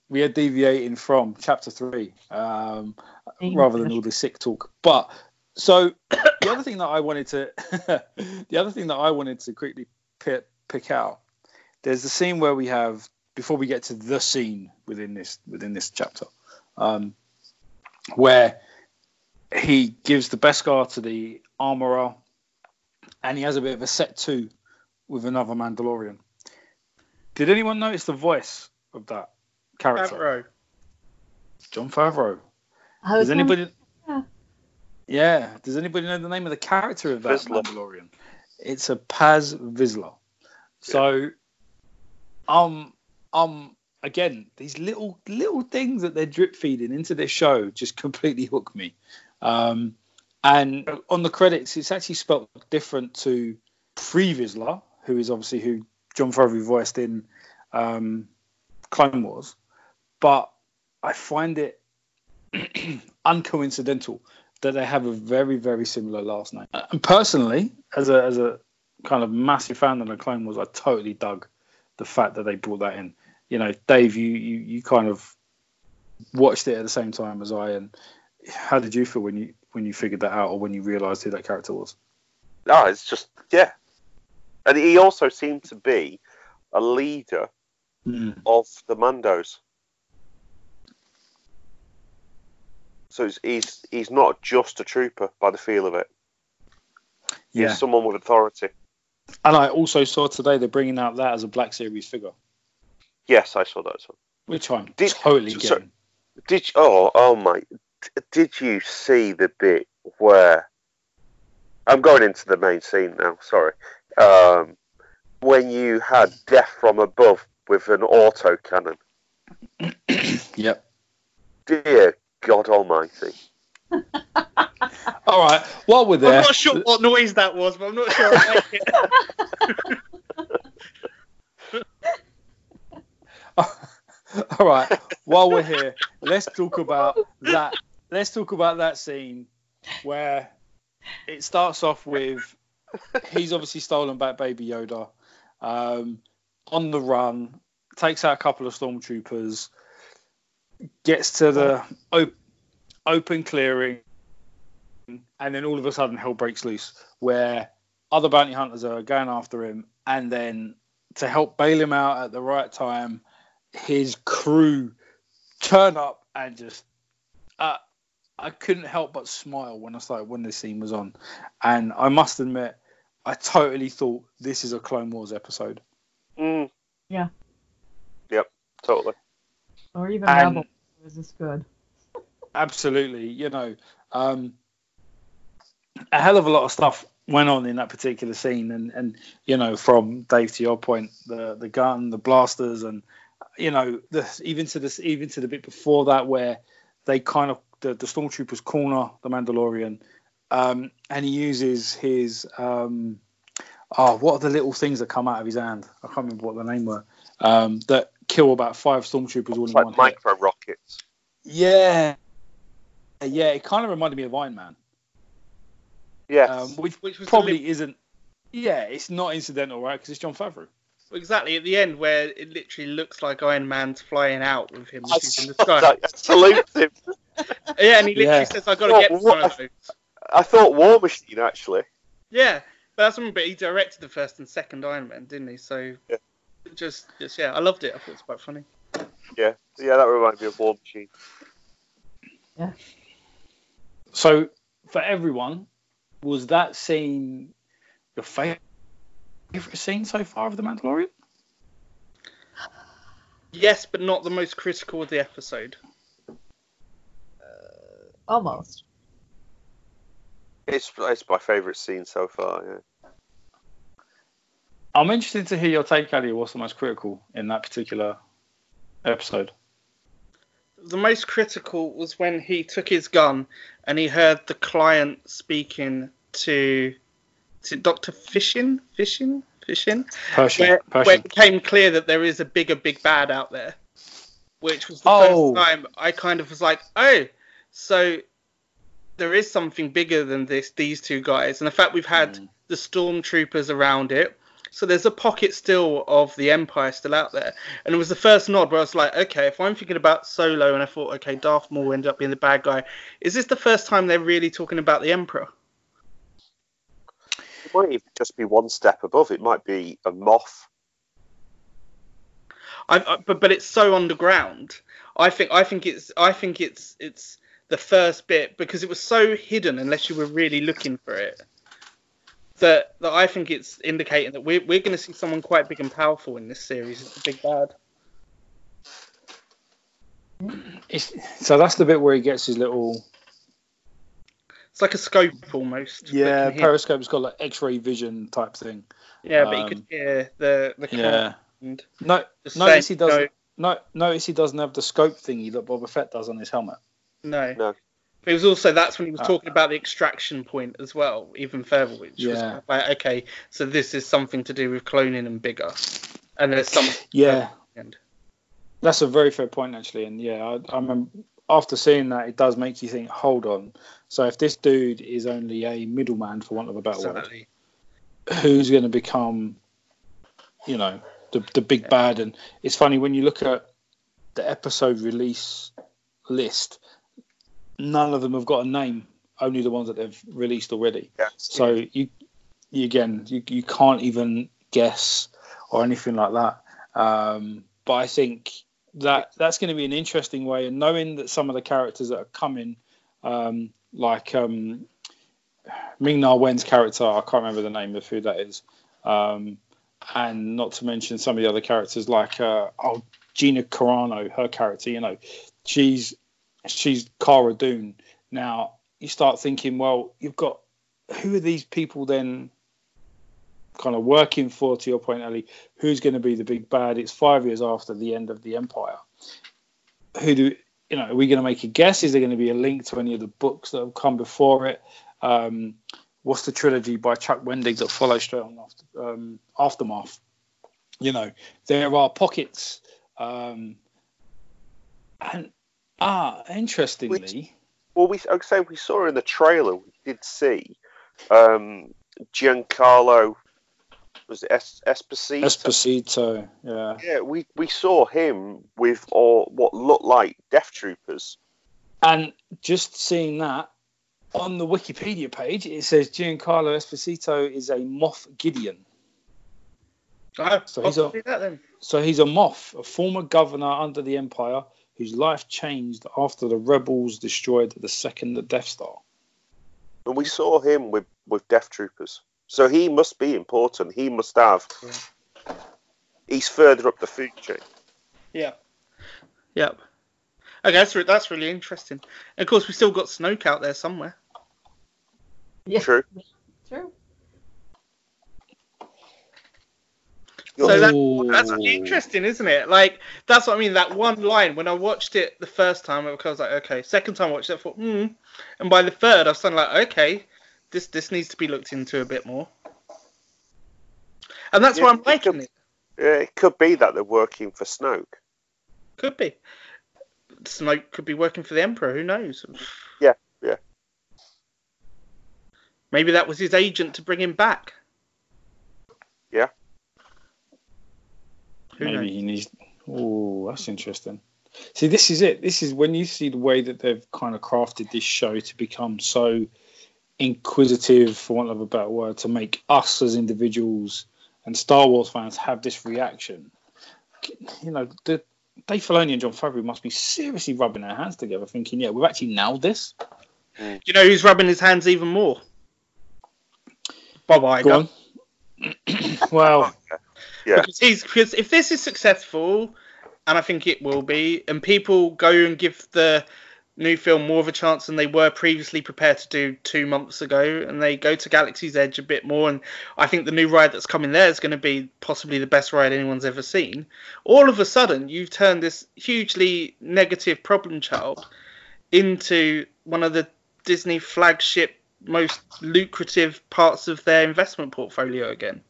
we are deviating from chapter three, um, rather than all the sick talk. But so the other thing that I wanted to, the other thing that I wanted to quickly pick, pick out, there's the scene where we have before we get to the scene within this within this chapter, um, where he gives the Beskar to the armorer, and he has a bit of a set two with another Mandalorian. Did anyone notice the voice of that character? Favreau. Jon Favreau. I was Does anybody? Yeah. Yeah. Does anybody know the name of the character of that Vizsla. Mandalorian? It's a Paz Vizsla. So, um, um, again, these little little things that they're drip feeding into this show just completely hook me. Um, and on the credits, it's actually spelt different to Pre Vizsla, who is obviously who Jon Favreau voiced in um, Clone Wars. But I find it uncoincidental that they have a very, very similar last name. And personally, as a as a kind of massive fan of the Clone Wars, I totally dug the fact that they brought that in. You know, Dave, you you, you kind of watched it at the same time as I, and how did you feel when you when you figured that out, or when you realised who that character was? No, it's just yeah. And he also seemed to be a leader mm. of the Mandos. So he's, he's he's not just a trooper by the feel of it. Yeah, He's someone with authority. And I also saw today they're bringing out that as a Black Series figure, Yes, I saw that. as well. which I'm Did- totally so- getting. Did you, oh oh my! Did you see the bit where I'm going into the main scene now? Sorry. Um, when you had death from above with an auto cannon. Yep. Dear God Almighty! All right. While we're there, I'm not sure what noise that was, but I'm not sure I like it. All right. While we're here, let's talk about that. Let's talk about that scene where it starts off with he's obviously stolen back Baby Yoda, um, on the run, takes out a couple of stormtroopers, gets to the op- open clearing, and then all of a sudden hell breaks loose where other bounty hunters are going after him, and then to help bail him out at the right time, his crew turn up and just uh, I couldn't help but smile when I started when this scene was on, and I must admit I totally thought this is a Clone Wars episode. Mm. Yeah. Yep. Totally. Or even And- Rebel. Was this good? Absolutely, you know, um, a hell of a lot of stuff went on in that particular scene, and and you know, from Dave to your point, the the gun, the blasters, and you know, the even to this even to the bit before that where they kind of the, the stormtroopers corner the Mandalorian, um, and he uses his um, oh, what are the little things that come out of his hand? I can't remember what the name were. Um, that kill about five stormtroopers all in like one hit. micro rockets. Yeah. Yeah, it kind of reminded me of Iron Man, Yes. um, which Which was probably deliberate. isn't. Yeah, it's not incidental, right? Because it's Jon Favreau. exactly at the end where it literally looks like Iron Man's flying out with him I in the sky. that. I salute him. Yeah, and he literally Yeah. says, "I got to get one of those." I thought War Machine actually. Yeah, but that's something. But he directed the first and second Iron Man, didn't he? So Yeah. just, just yeah, I loved it. I thought it was quite funny. Yeah, yeah, that reminded me of War Machine. So for everyone, was that scene your favorite scene so far of The Mandalorian? Yes, but not the most critical of the episode. Uh, almost. It's it's my favourite scene so far. Yeah. I'm interested to hear your take, Ali. What's the most critical in that particular episode? The most critical was when he took his gun and he heard the client speaking to, to Doctor Fishin, Fishin, Fishin, Pershing. where, where it became clear that there is a bigger big bad out there, which was the Oh. first time I kind of was like, oh, so there is something bigger than this. These two guys, and the fact we've had Mm. the stormtroopers around it. So there's a pocket still of the Empire still out there, and it was the first nod where I was like, okay, if I'm thinking about Solo, and I thought, okay, Darth Maul ended up being the bad guy, is this the first time they're really talking about the Emperor? It might even just be one step above. It might be a Moff. I, I, but but it's so underground. I think I think it's I think it's it's the first bit because it was so hidden unless you were really looking for it. That that I think it's indicating that we're we're going to see someone quite big and powerful in this series. It's the big bad. It's, so that's the bit where he gets his little It's like a scope almost. yeah periscope's got like X-ray vision type thing. yeah, but you um, could hear the the Yeah. No, notice he doesn't. No, notice he doesn't have the scope thingy that Boba Fett does on his helmet. No. No. It was also that's when he was Uh, talking about the extraction point as well, even further, which was Yeah. kind of like okay, so this is something to do with cloning and bigger, and there's some. Yeah, And that's a very fair point actually. And yeah, I, I remember after seeing that, it does make you think. Hold on. So if this dude is only a middleman, for want of a better word, who's going to become, you know, the the big bad? And it's funny when you look at the episode release list, none of them have got a name. Only the ones that they've released already. Yeah. So you, you again, you, you can't even guess or anything like that. Um, but I think that that's going to be an interesting way, and knowing that some of the characters that are coming, um, like um, Ming Na Wen's character, I can't remember the name of who that is, um, and not to mention some of the other characters like uh, oh Gina Carano, her character, you know, she's she's Cara Dune. Now you start thinking, well, you've got who are these people then kind of working for, to your point, Ellie, who's going to be the big bad? It's five years after the end of the Empire. Who do you know? Are we going to make a guess? Is there going to be a link to any of the books that have come before it? Um, what's the trilogy by Chuck Wendig that follows straight on after um, Aftermath? You know, there are pockets. Um, and ah, interestingly, Well, we like I say we saw in the trailer. We did see um, Giancarlo. Was it es- Esposito? Esposito, yeah. yeah, we, we saw him with all what looked like Death Troopers. And just seeing that on the Wikipedia page, it says Giancarlo Esposito is a Moff Gideon. Oh, So I'll he's a- do that then. So he's a Moff, a former governor under the Empire whose life changed after the rebels destroyed the second Death Star. And we saw him with, with Death Troopers. So he must be important. He must have. He's further up the food chain. Yeah. Yep. Okay, that's re- that's really interesting. And of course, we still got Snoke out there somewhere. Yeah. True. True. So that, that's really interesting, isn't it? Like that's what I mean. That one line when I watched it the first time, I was like, okay. Second time I watched it, I thought, hmm. And by the third, I was suddenly like, okay, this this needs to be looked into a bit more. And that's Yeah, why I'm it liking could- it. Yeah, it could be that they're working for Snoke. Could be. Snoke could be working for the Emperor. Who knows? Yeah, yeah, Maybe that was his agent to bring him back. Who Maybe knows? he needs. Oh, that's interesting. See, this is it. This is when you see the way that they've kind of crafted this show to become so inquisitive, for want of a better word, to make us as individuals and Star Wars fans have this reaction. You know, the, Dave Filoni and Jon Favreau must be seriously rubbing their hands together, thinking, "Yeah, we've actually nailed this." Mm. You know who's rubbing his hands even more? Bob Go Iger. well, Yeah. Because he's because if this is successful, and I think it will be, and people go and give the new film more of a chance than they were previously prepared to do two months ago, and they go to Galaxy's Edge a bit more, and I think the new ride that's coming there is going to be possibly the best ride anyone's ever seen. All of a sudden, you've turned this hugely negative problem child into one of the Disney flagship most lucrative parts of their investment portfolio again.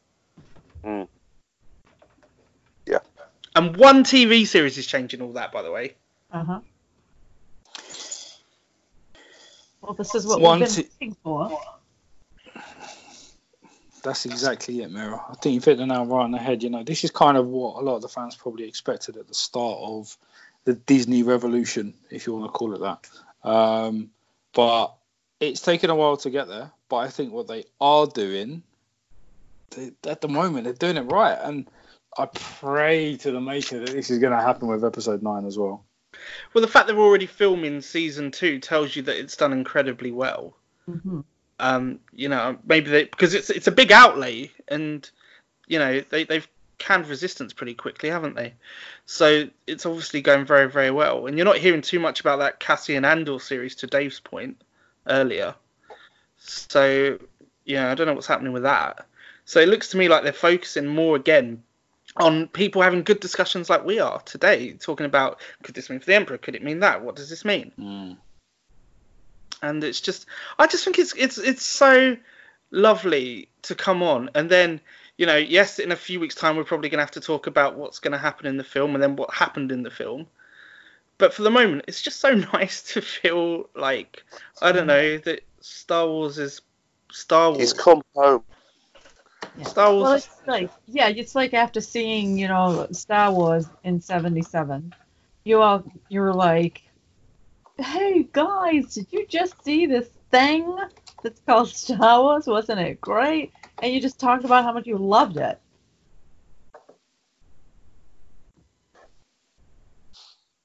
Mm. Yeah. And one TV series is changing all that, by the way. Uh huh. Well, this is what One we've been t- waiting for. That's exactly it, Mira. I think you've hit the nail right on the head. You know, this is kind of what a lot of the fans probably expected at the start of the Disney revolution, if you want to call it that. Um, but it's taken a while to get there. But I think what they are doing, they, at the moment, they're doing it right. And I pray to the maker that this is going to happen with episode nine as well. Well, the fact they're already filming season two tells you that it's done incredibly well. hmm Um, you know, maybe they because it's it's a big outlay, and you know they they've canned resistance pretty quickly, haven't they? So it's obviously going very very well, and you're not hearing too much about that Cassian Andor series. To Dave's point earlier, so yeah, I don't know what's happening with that. So it looks to me like they're focusing more again on people having good discussions like we are today, talking about could this mean for the Emperor? Could it mean that? What does this mean? Hmm. and it's just I just think it's it's it's so lovely to come on and then you know yes in a few weeks time we're probably going to have to talk about what's going to happen in the film and then what happened in the film but for the moment it's just so nice to feel like I don't hmm. know that Star Wars is Star Wars He's come home. Star Wars Well, it's like yeah, it's like after seeing you know Star Wars in '77, you all you were like, "Hey guys, did you just see this thing that's called Star Wars? Wasn't it great?" And you just talked about how much you loved it.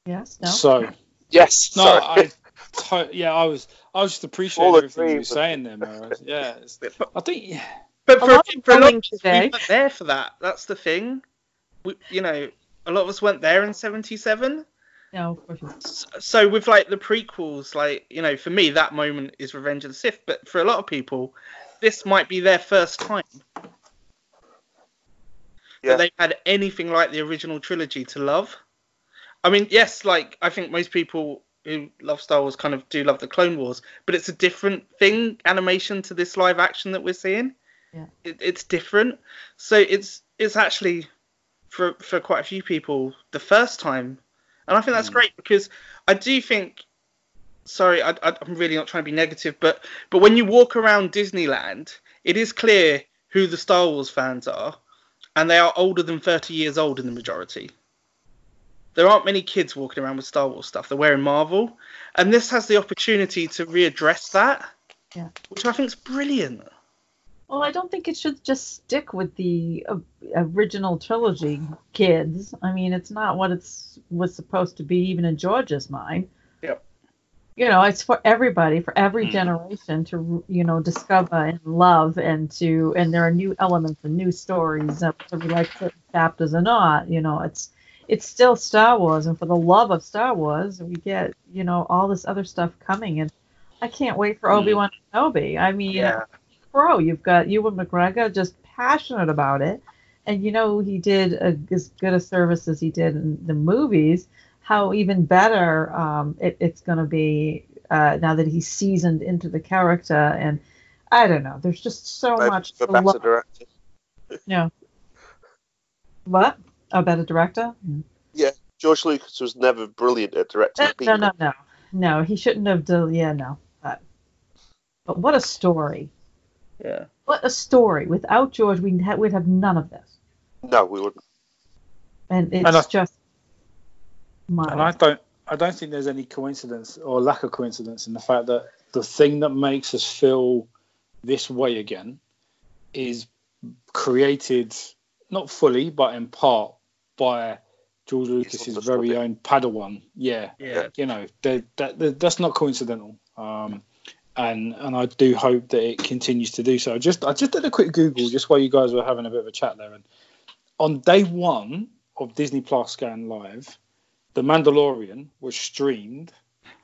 Yes. No. So, Yes. no, sorry. I, to- yeah, I was, I was just appreciating All everything you were saying there, Mira. Yeah, I think, yeah. But A for, lot of for a lot going of us, we weren't there for that. That's the thing. We, you know a lot of us weren't there in 77 No. of course not. S- so with like the prequels like you know for me that moment is revenge of the sith. But for a lot of people this might be their first time. Yeah. that they've had anything like the original trilogy to love. I mean yes like i think most people who love star wars kind of do love the clone wars. But it's a different thing animation to this live action that we're seeing Yeah. it, it's different so it's it's actually for for quite a few people the first time and I think that's Mm. great because I do think. Sorry, I, I, I'm really not trying to be negative, but but when you walk around Disneyland, it is clear who the Star Wars fans are, and they are older than 30 years old in the majority. There aren't many kids walking around with Star Wars stuff. They're wearing Marvel, and this has the opportunity to readdress that, Yeah. which I think is brilliant. Well, I don't think it should just stick with the uh, original trilogy kids. I mean, it's not what it's was supposed to be, even in George's mind. Yep. You know, it's for everybody, for every Mhm. generation to you know discover and love, and to and there are new elements and new stories, whether we like certain chapters or not. You know, it's it's still Star Wars, and for the love of Star Wars, we get you know all this other stuff coming, and I can't wait for Mhm. Obi Wan Kenobi. I mean pro. You've got Ewan McGregor just passionate about it, and you know he did a, as good a service as he did in the movies. How even better um, it, it's going to be uh, now that he's seasoned into the character, and I don't know. There's just so Maybe much for better love. director. Yeah. What? A better director? Yeah. George Lucas was never brilliant at directing Uh, people. No, no, no, no. He shouldn't have done. Yeah, no. But, but what a story! Yeah. What a story! Without George, we'd, ha- we'd have none of this, No, we wouldn't. and it's And I- just. And I don't I don't think there's any coincidence or lack of coincidence in the fact that the thing that makes us feel this way again is created not fully but in part by George Lucas's very own Padawan. Yeah, Yeah. you know that, that, that that's not coincidental. Um, and and I do hope that it continues to do so. I just I just did a quick Google just while you guys were having a bit of a chat there, and on day one of Disney Plus Scan Live, The Mandalorian was streamed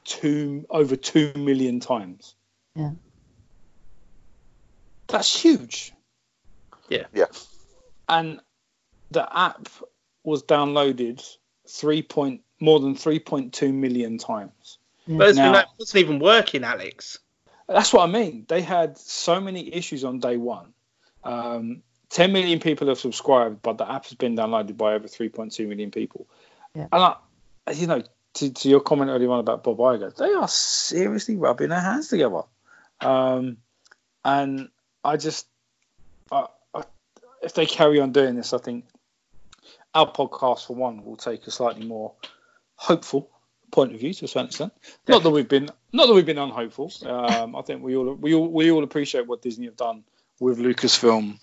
two over two million times. Yeah. That's huge. Yeah. Yeah. And the app was downloaded three point more than three point two million times. But as we Now- know, it wasn't even working, Alex. That's what I mean. They had so many issues on day one. Um, 10 million people have subscribed, but the app has been downloaded by over 3.2 million people. Yeah. And I, you know, to, to your comment earlier on about Bob Iger, they are seriously rubbing their hands together. Um, and I just, I, I, if they carry on doing this, I think our podcast, for one, will take a slightly more hopeful point of view to a certain extent. Not that we've been, not that we've been unhopeful. Um, I think we all, we all, we all appreciate what Disney have done with Lucasfilm,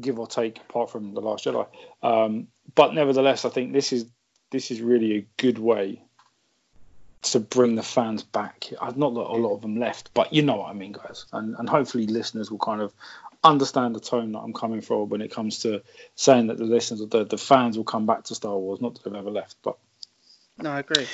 give or take, apart from the Last Jedi. Um, but nevertheless, I think this is this is really a good way to bring the fans back. Uh, Not that a lot of them left, but you know what I mean, guys. And and hopefully listeners will kind of understand the tone that I'm coming from when it comes to saying that the listeners the, the fans will come back to Star Wars, not that they've ever left. But No, I agree.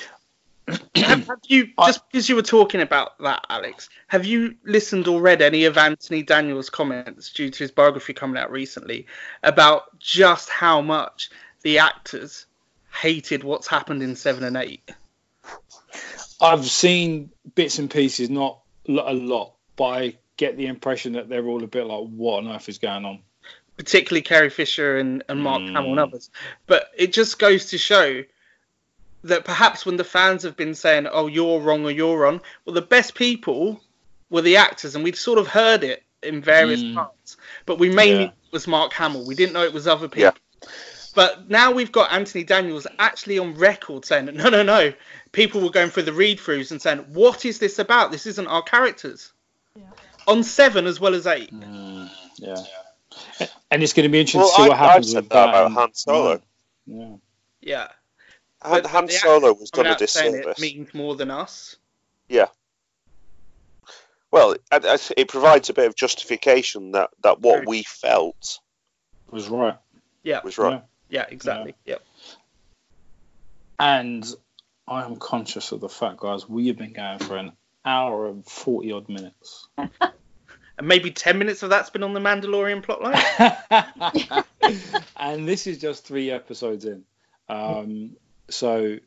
Have, have you I- just because you were talking about that, Alex? Have you listened or read any of Anthony Daniels' comments due to his biography coming out recently about just how much the actors hated what's happened in seven and eight? I've seen bits and pieces, not a lot, but I get the impression that they're all a bit like, what on earth is going on? particularly Carrie Fisher and, and Mark Mm. Hamill and others. But it just goes to show that perhaps when the fans have been saying, "Oh, you're wrong" or "You're wrong," well, the best people were the actors, and we'd sort of heard it in various Mm. parts, but we mainly Yeah. it was Mark Hamill. We didn't know it was other people. But now we've got Anthony Daniels actually on record saying, "No, no, no." People were going through the read-throughs and saying, "What is this about? This isn't our characters." Yeah. On seven as well as eight. Yeah. And it's going to be interesting Well, to see I, what I've happens said with that about Han Solo. Yeah. Yeah. Han, But Han the Solo was done coming a disservice. It means more than us. Yeah. Well, it, it it provides a bit of justification that, that what Very- we felt Was right. Yeah. was right. Yeah, exactly. Yep. And I am conscious of the fact, guys, we have been going for an hour and 40 odd minutes. And maybe ten minutes of that's been on the Mandalorian plotline. and this is just three episodes in. Um, so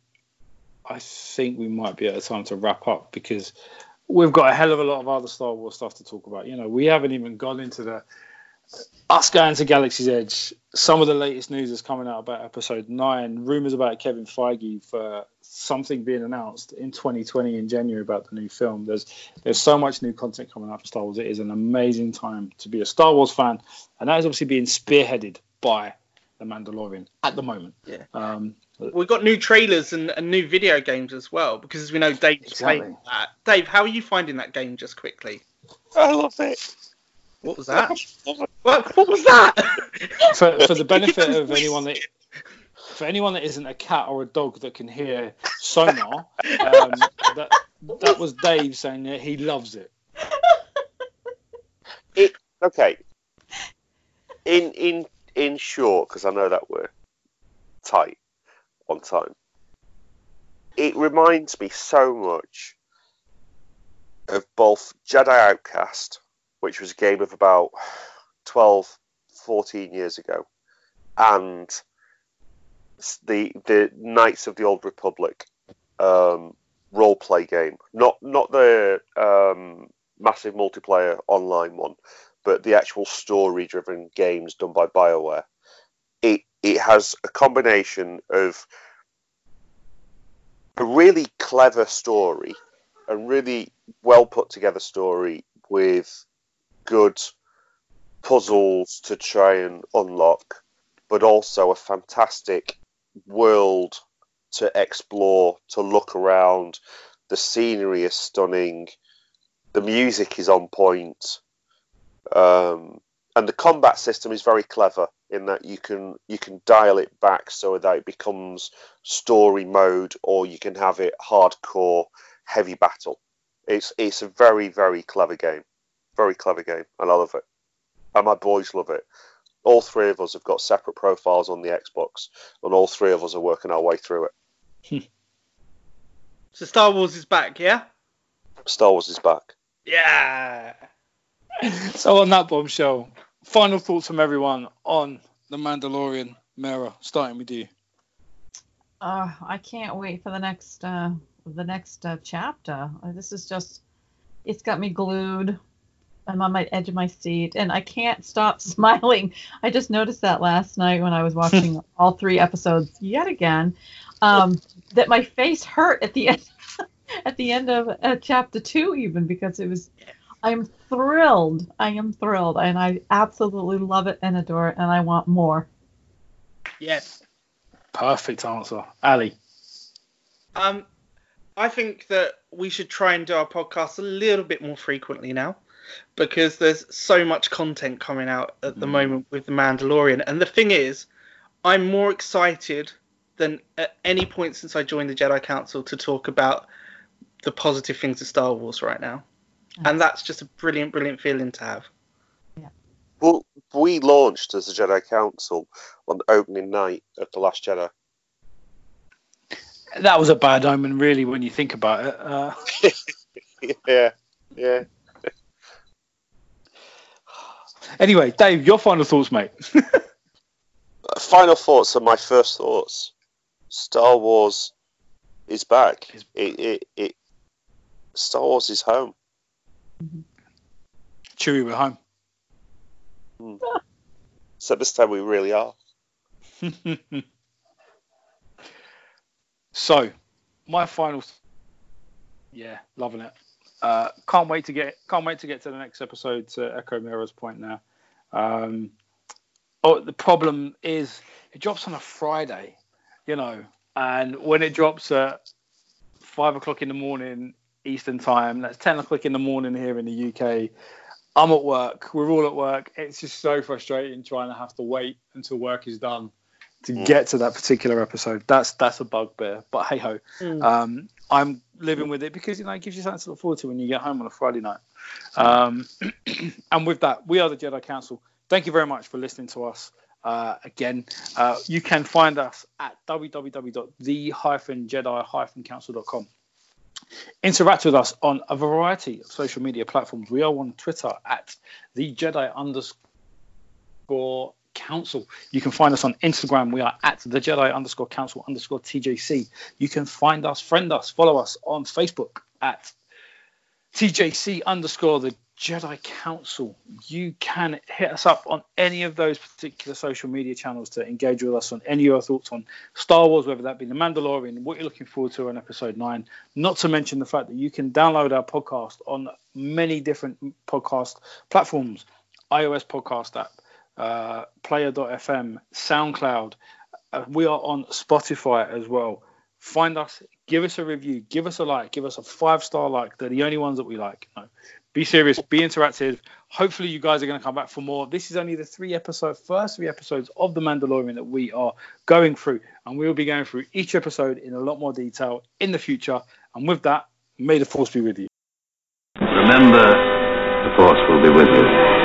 I think we might be at a time to wrap up because we've got a hell of a lot of other Star Wars stuff to talk about. You know, we haven't even gone into the us going to Galaxy's Edge. Some of the latest news is coming out about Episode Nine. Rumors about Kevin Feige for something being announced in 2020 in January about the new film. There's there's so much new content coming out for Star Wars. It is an amazing time to be a Star Wars fan, and that is obviously being spearheaded by the Mandalorian at the moment. Yeah. Um, We've got new trailers and, and new video games as well because as we know Dave's Exactly. playing that. Dave, how are you finding that game just quickly? I love it. What was that? what, what was that? for, for the benefit of anyone that for anyone that isn't a cat or a dog that can hear sonar, um, that that was Dave saying that he loves it. Okay. In in in short, because I know that we're tight on time. It reminds me so much of both Jedi Outcast, which was a game of about 12, 14 years ago, and the the Knights of the Old Republic um, role play game. Not not the um, massive multiplayer online one, but the actual story driven games done by BioWare. It it has a combination of a really clever story, a really well put together story with good puzzles to try and unlock, but also a fantastic world to explore, to look around. The scenery is stunning. The music is on point. Um, and the combat system is very clever in that you can you can dial it back so that it becomes story mode or you can have it hardcore heavy battle. It's it's a very very clever game, very clever game, and I love it. And my boys love it. All three of us have got separate profiles on the Xbox, and all three of us are working our way through it. so Star Wars is back, yeah? Star Wars is back. Yeah. so on that bombshell, final thoughts from everyone on the Mandalorian. Mera, starting with you. Uh, I can't wait for the next uh, the next uh, chapter. Uh, this is just it's got me glued. I'm on my edge of my seat, and I can't stop smiling. I just noticed that last night when I was watching all three episodes yet again. Um, that my face hurt at the end at the end of uh, chapter two, even because it was I'm thrilled. I am thrilled, and I absolutely love it and adore it, and I want more. Yes. Perfect answer, Ali. Um, I think that we should try and do our podcast a little bit more frequently now, because there's so much content coming out at the mm. moment with the Mandalorian, and the thing is, I'm more excited than at any point since I joined the Jedi Council to talk about the positive things of Star Wars right now and that's just a brilliant, brilliant feeling to have. Yeah. Well, we launched as a Jedi Council on the opening night of the Last Jedi. That was a bad omen, really, when you think about it. Uh... yeah, yeah. anyway, Dave, your final thoughts, mate. final thoughts are my first thoughts. Star Wars is back. It, it, it, Star Wars is home. Mm-hmm. Chewie, we're home. Mm. so this time we really are. so, my final. Yeah, loving it. Uh, can't wait to get can't wait to get to the next episode. To echo Mera's point now. Um, oh, the problem is it drops on a Friday, you know, and when it drops at five o'clock in the morning Eastern time. That's 10 o'clock in the morning here in the UK. I'm at work. We're all at work. It's just so frustrating trying to have to wait until work is done to mm. get to that particular episode. That's that's a bugbear. But hey ho, mm. um, I'm living with it because you know it gives you something to look forward to when you get home on a Friday night. Um, and with that, we are the Jedi Council. Thank you very much for listening to us. Uh, again, uh, you can find us at www.the-jedi-council.com. Interact with us on a variety of social media platforms. We are on Twitter at the Jedi underscore council. You can find us on Instagram. We are at the Jedi underscore council underscore TJC. You can find us, friend us, follow us on Facebook at TJC underscore the Jedi Council. You can hit us up on any of those particular social media channels to engage with us on any of your thoughts on Star Wars, whether that be The Mandalorian, what you're looking forward to on episode 9. Not to mention the fact that you can download our podcast on many different podcast platforms iOS podcast app, uh, player.fm, SoundCloud. Uh, we are on Spotify as well. Find us, give us a review, give us a like, give us a five star like. They're the only ones that we like. Know be serious, be interactive. Hopefully, you guys are going to come back for more. This is only the three episode, first three episodes of The Mandalorian that we are going through, and we will be going through each episode in a lot more detail in the future. And with that, may the force be with you. Remember, the force will be with you.